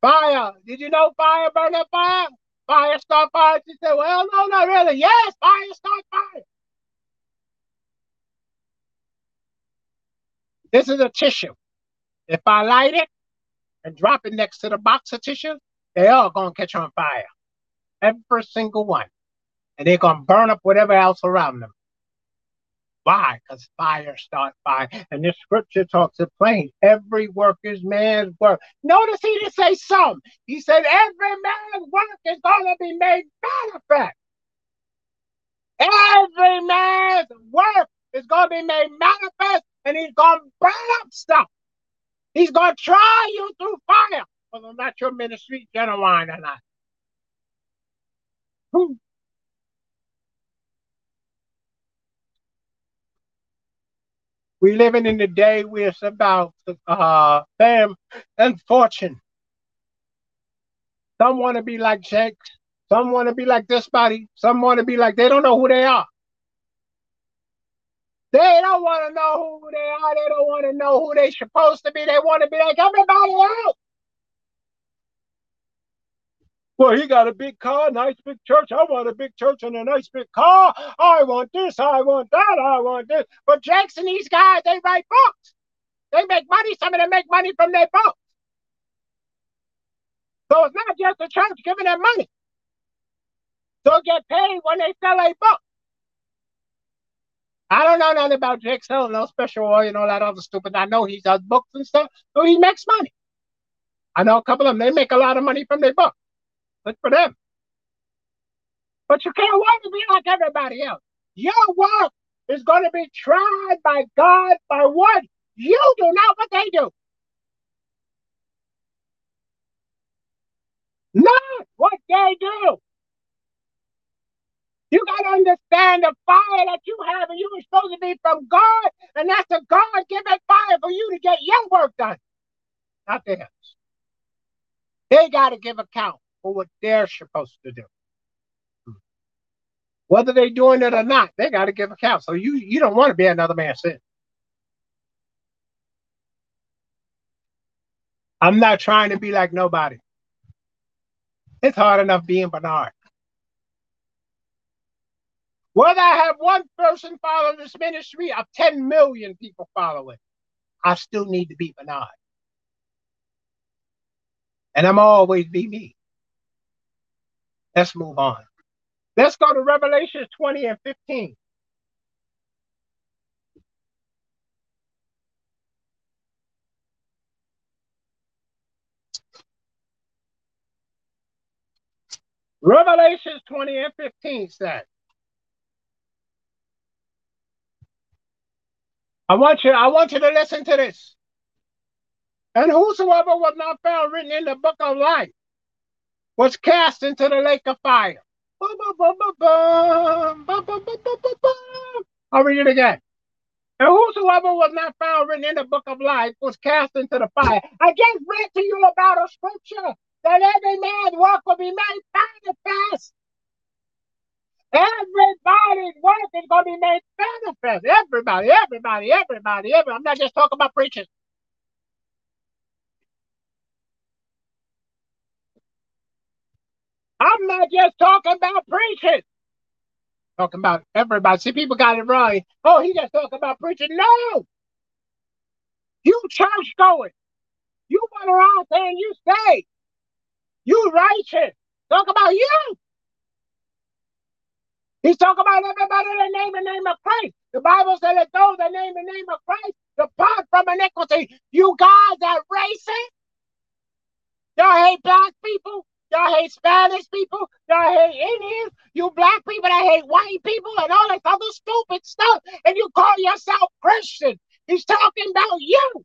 fire, did you know fire burn up fire? Fire start fire? She said, well, no, not really. Yes, fire start fire. This is a tissue. If I light it and drop it next to the box of tissue, they all to catch on fire. Every single one. And they're to burn up whatever else around them. Why? Because fire starts fire. And this scripture talks it plain. Every work is man's work. Notice he didn't say some. He said every man's work is going to be made manifest. Every man's work is going to be made manifest and he's going to burn up stuff. He's going to try you through fire. Whether or not your ministry genuine or not. We living in the day where it's about uh, fame and fortune. Some want to be like Jake. Some want to be like this body. Some want to be like they don't know who they are. They don't want to know who they are. They don't want to know who they're supposed to be. They want to be like everybody else. Well, he got a big car, nice big church. I want a big church and a nice big car. I want this, I want that, I want this. But Jackson, these guys, they write books. They make money. Some of them make money from their books. So it's not just the church giving them money. They'll get paid when they sell a book. I don't know nothing about Jake selling no special oil and all that other stupid. I know he does books and stuff, so he makes money. I know a couple of them, they make a lot of money from their books. Good for them. But you can't want to be like everybody else. Your work is going to be tried by God by what you do, not what they do. Not what they do. You got to understand the fire that you have, and you were supposed to be from God, and that's a God given fire for you to get your work done, not theirs. They got to give account for what they're supposed to do. Whether they're doing it or not, they got to give account. So you you don't want to be another man's sin. I'm not trying to be like nobody. It's hard enough being Bernard. Whether I have one person follow this ministry or 10 million people follow it, I still need to be Bernard. And I'm always be me. Let's move on. Let's go to Revelation 20 and 15. Revelations 20 and 15 says, I want you, I want you to listen to this. And whosoever was not found written in the book of life was cast into the lake of fire. I'll read it again. And whosoever was not found written in the book of life was cast into the fire. I just read to you about a scripture that every man's work will be made manifest. Everybody's work is going to be made manifest. Everybody, everybody, everybody, everybody. I'm not just talking about preachers. I'm not just talking about preaching. Talking about everybody. See, people got it wrong. Oh, he just talking about preaching. No. You church going. You went around saying you stay. You righteous. Talk about you. He's talking about everybody that name the name of Christ. The Bible said that those that name the name of Christ depart from iniquity. You guys are racist. Y'all hate black people. Y'all hate Spanish people. Y'all hate Indians. You black people that hate white people and all this other stupid stuff. And you call yourself Christian. He's talking about you.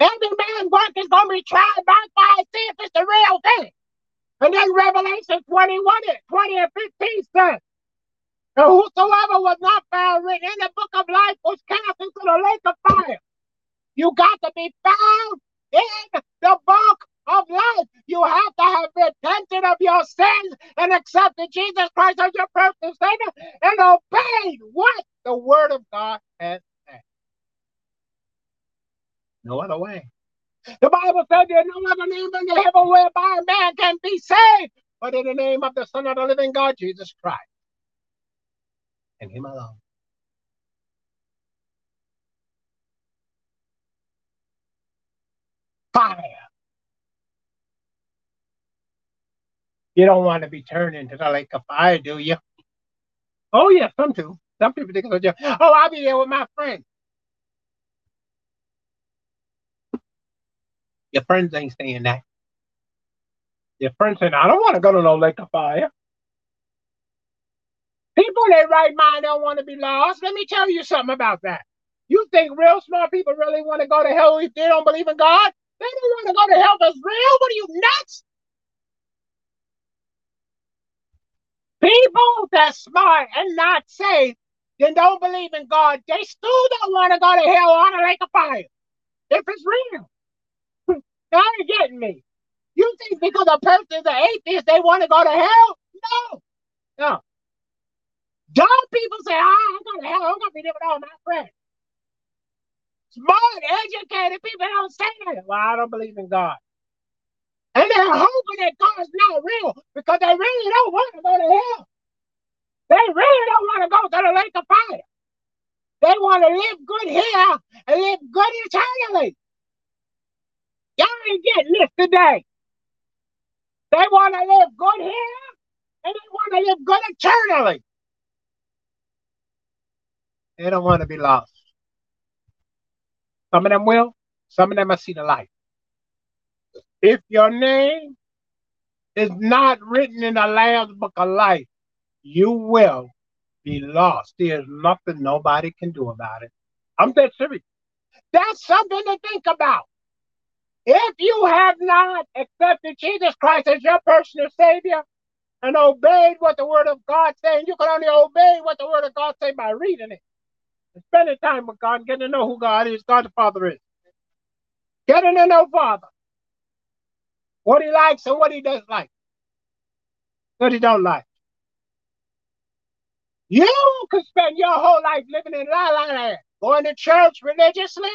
Every man's work is going to be tried by fire, see if it's the real thing. And then Revelation 21 and 20 and 15 says, And whosoever was not found written in the book of life was cast into the lake of fire. You got to be found in the book of life. You have to have repented of your sins and accepted Jesus Christ as your personal Savior and obeyed what the Word of God has said. No other way. The Bible said there's no other name in the heaven whereby a man can be saved, but in the name of the Son of the living God, Jesus Christ. And Him alone. Fire. You don't want to be turned into the lake of fire, do you? Oh, yeah, some do. Some people think, oh, I'll be there with my friends. Your friends ain't saying that. Your friends saying, I don't want to go to no lake of fire. People in their right mind don't want to be lost. Let me tell you something about that. You think real smart people really want to go to hell if they don't believe in God? They don't want to go to hell that's real. What are you nuts? People that's smart and not safe then don't believe in God, they still don't want to go to hell on a lake of fire. If it's real. Now ain't getting me. You think because a person's an atheist, they want to go to hell? No. No. Dumb people say, oh, I'm going to hell. I'm going to be there with all my friends. Smart, educated people don't say that. Well, I don't believe in God. And they're hoping that God's not real because they really don't want to go to hell. They really don't want to go to the lake of fire. They want to live good here and live good eternally. Y'all ain't getting this today. They want to live good here and they want to live good eternally. They don't want to be lost. Some of them will, some of them will see the light. If your name is not written in the Lamb's book of life, you will be lost. There's nothing nobody can do about it. I'm dead serious. That's something to think about. If you have not accepted Jesus Christ as your personal Savior and obeyed what the Word of God says, you can only obey what the Word of God says by reading it. And spending time with God and getting to know who God is, God the Father is. Getting to know Father. What he likes and what he doesn't like. What he don't like. You could spend your whole life living in la la land, going to church religiously,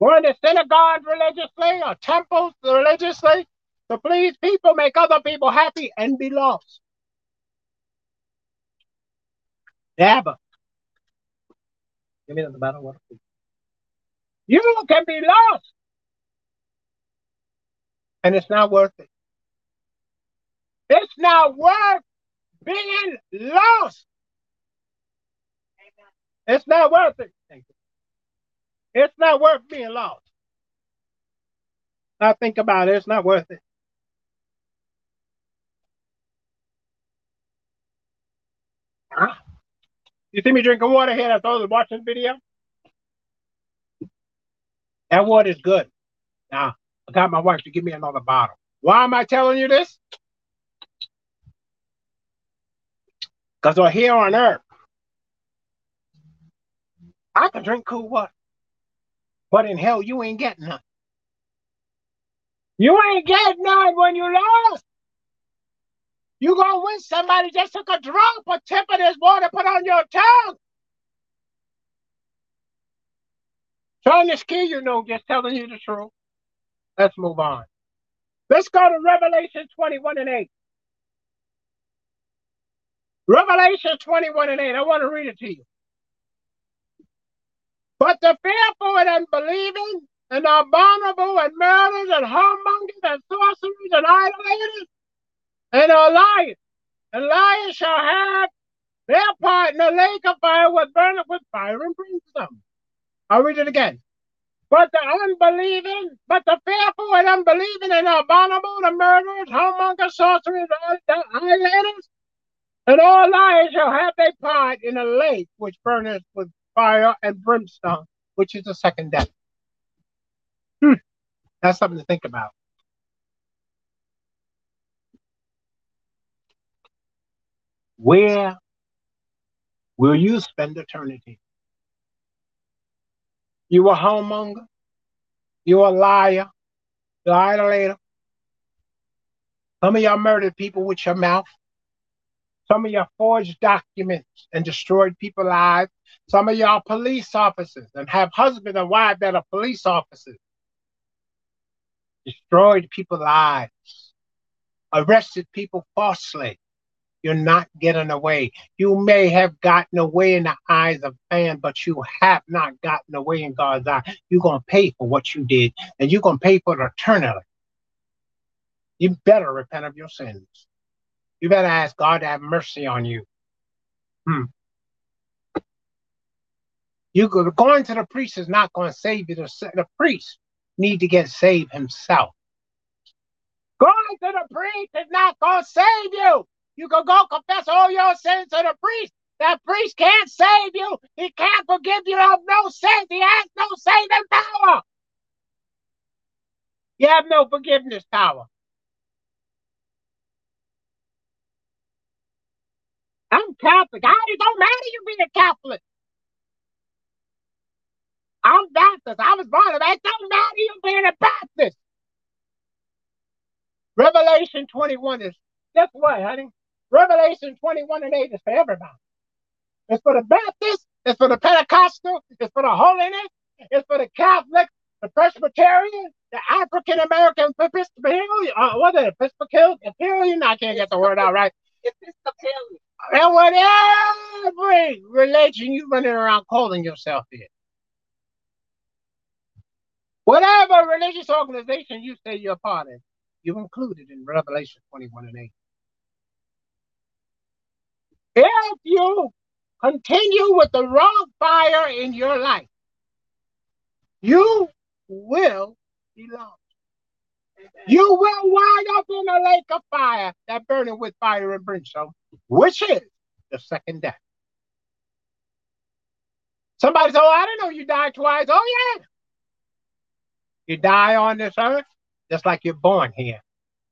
going to synagogues religiously or temples religiously to please people, make other people happy, and be lost. Never. Give me the bottle. You can be lost. And it's not worth it. It's not worth being lost. It's not worth it. It's not worth being lost. I think about it, it's not worth it. Huh? You see me drinking water here after I was watching the video? That water is good. Now, I got my wife to give me another bottle. Why am I telling you this? Because we're here on earth. I can drink cool water. But in hell, you ain't getting none. You ain't getting none when you lost. You gonna win somebody just took a drop or tip of this water put on your tongue. Trying to scare you, no, just telling you the truth. Let's move on. Let's go to Revelation 21 and 8. Revelation 21 and 8. I want to read it to you. But the fearful and unbelieving and abominable and murderers and whoremongers and sorcerers and idolaters and are liars. And liars shall have their part in the lake of fire with burning with fire and brimstone. I'll read it again. But the unbelieving, but the fearful and unbelieving and abominable, the murderers, whoremongers, sorcerers, idolaters, and all liars shall have their part in a lake which burneth with fire and brimstone, which is the second death. Hmm. That's something to think about. Where will you spend eternity? You a whoremonger? You a liar? You idolater? Some of y'all murdered people with your mouth. Some of y'all forged documents and destroyed people's lives. Some of y'all police officers and have husband and wife that are police officers. Destroyed people's lives. Arrested people falsely. You're not getting away. You may have gotten away in the eyes of man, but you have not gotten away in God's eye. You're going to pay for what you did, and you're going to pay for it eternally. You better repent of your sins. You better ask God to have mercy on you. Hmm. You go, going to the priest is not going to save you. The, the priest need to get saved himself. Going to the priest is not going to save you. You can go confess all your sins to the priest. That priest can't save you. He can't forgive you of no sins. He has no saving power. You have no forgiveness power. I'm Catholic. I it don't matter you being a Catholic. I'm Baptist. I was born of that. Don't matter you being a Baptist. Revelation 21 is guess what, honey? Revelation 21 and 8 is for everybody. It's for the Baptist, it's for the Pentecostal, it's for the holiness, it's for the Catholic, the Presbyterian, the African American Episcopalian, uh, what is it, Episcopal Episcopalian? I can't get the word out right. Episcopalian. And whatever religion you're running around calling yourself in. Whatever religious organization you say you're part of, you're included in Revelation 21 and 8. If you continue with the wrong fire in your life, you will be lost. You will wind up in a lake of fire that burning with fire and brimstone, which is the second death. Somebody said, Oh, I didn't know you died twice. Oh, yeah. You die on this earth, just like you're born here,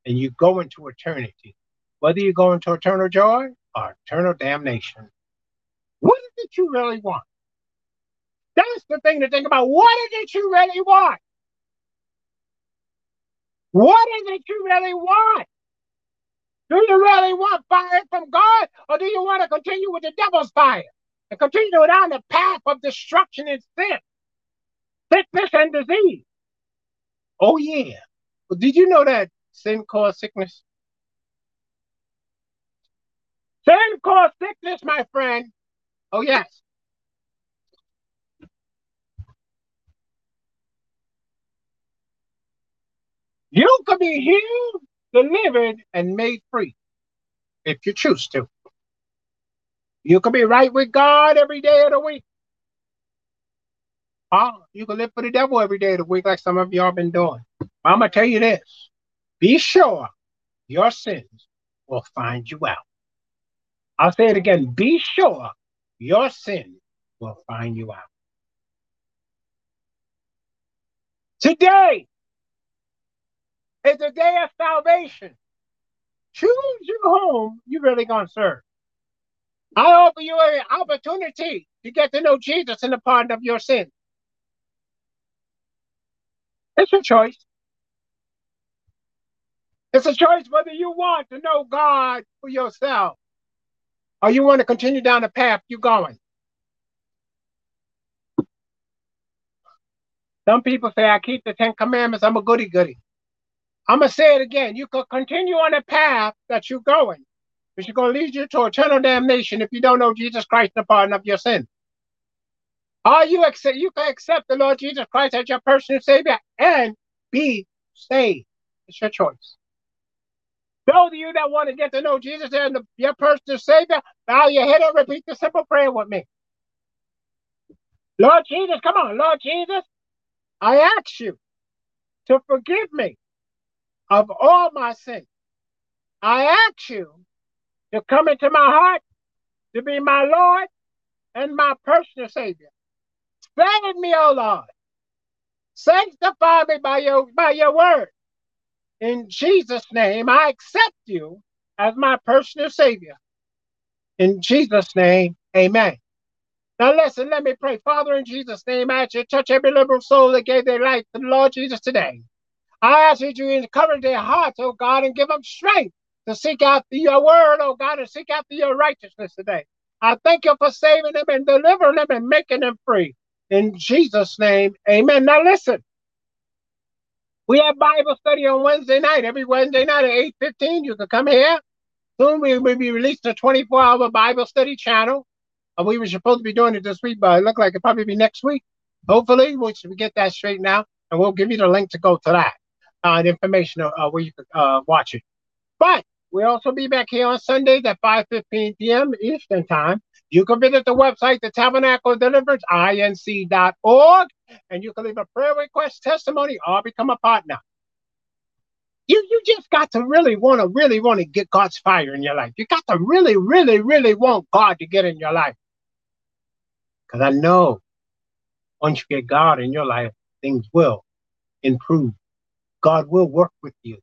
and you go into eternity. Whether you go into eternal joy eternal damnation. What is it you really want? That's the thing to think about. What is it you really want? What is it you really want? Do you really want fire from God, or do you want to continue with the devil's fire and continue down the path of destruction and sin, sickness and disease? Oh, yeah. But did you know that sin caused sickness? Sin caused sickness, my friend. Oh, yes. You could be healed, delivered, and made free if you choose to. You can be right with God every day of the week. Oh, you can live for the devil every day of the week, like some of y'all been doing. I'm gonna tell you this: be sure your sins will find you out. I'll say it again: be sure your sin will find you out. Today is the day of salvation. Choose your home you're really gonna serve. I offer you an opportunity to get to know Jesus and the pardon of your sins. It's a choice. It's a choice whether you want to know God for yourself or you want to continue down the path you're going. Some people say, I keep the Ten Commandments, I'm a goody goody. I'm going to say it again. You could continue on the path that you're going, but you're going to lead you to eternal damnation if you don't know Jesus Christ and the pardon of your sin. Are you accept you can accept the Lord Jesus Christ as your personal savior and be saved. It's your choice. Those of you that want to get to know Jesus and the, your personal savior, bow your head and repeat the simple prayer with me. Lord Jesus, come on, Lord Jesus, I ask you to forgive me of all my sins. I ask you to come into my heart to be my Lord and my personal Savior. Save me, O Lord. Sanctify me by your, by your word. In Jesus' name, I accept you as my personal Savior. In Jesus' name, amen. Now listen, let me pray. Father, in Jesus' name, I ask you to touch every liberal soul that gave their life to the Lord Jesus today. I ask you to encourage their hearts, oh God, and give them strength to seek after your word, oh God, and seek after your righteousness today. I thank you for saving them and delivering them and making them free. In Jesus' name, amen. Now listen. We have Bible study on Wednesday night. Every Wednesday night at 8.15, you can come here. Soon we will be releasing a 24-hour Bible study channel. Uh, we were supposed to be doing it this week, but it looked like it'll probably be next week. Hopefully, we should get that straight now, and we'll give you the link to go to that uh, information uh, where you can uh, watch it. But we'll also be back here on Sundays at 5.15 p.m. Eastern Time. You can visit the website, the Tabernacle Deliverance, inc.org, and you can leave a prayer request, testimony, or become a partner. You, you just got to really want to really want to get God's fire in your life. You got to really, really, really want God to get in your life. Because I know once you get God in your life, things will improve. God will work with you.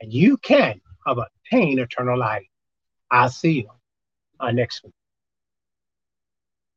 And you can obtain eternal life. I'll see you uh, next week.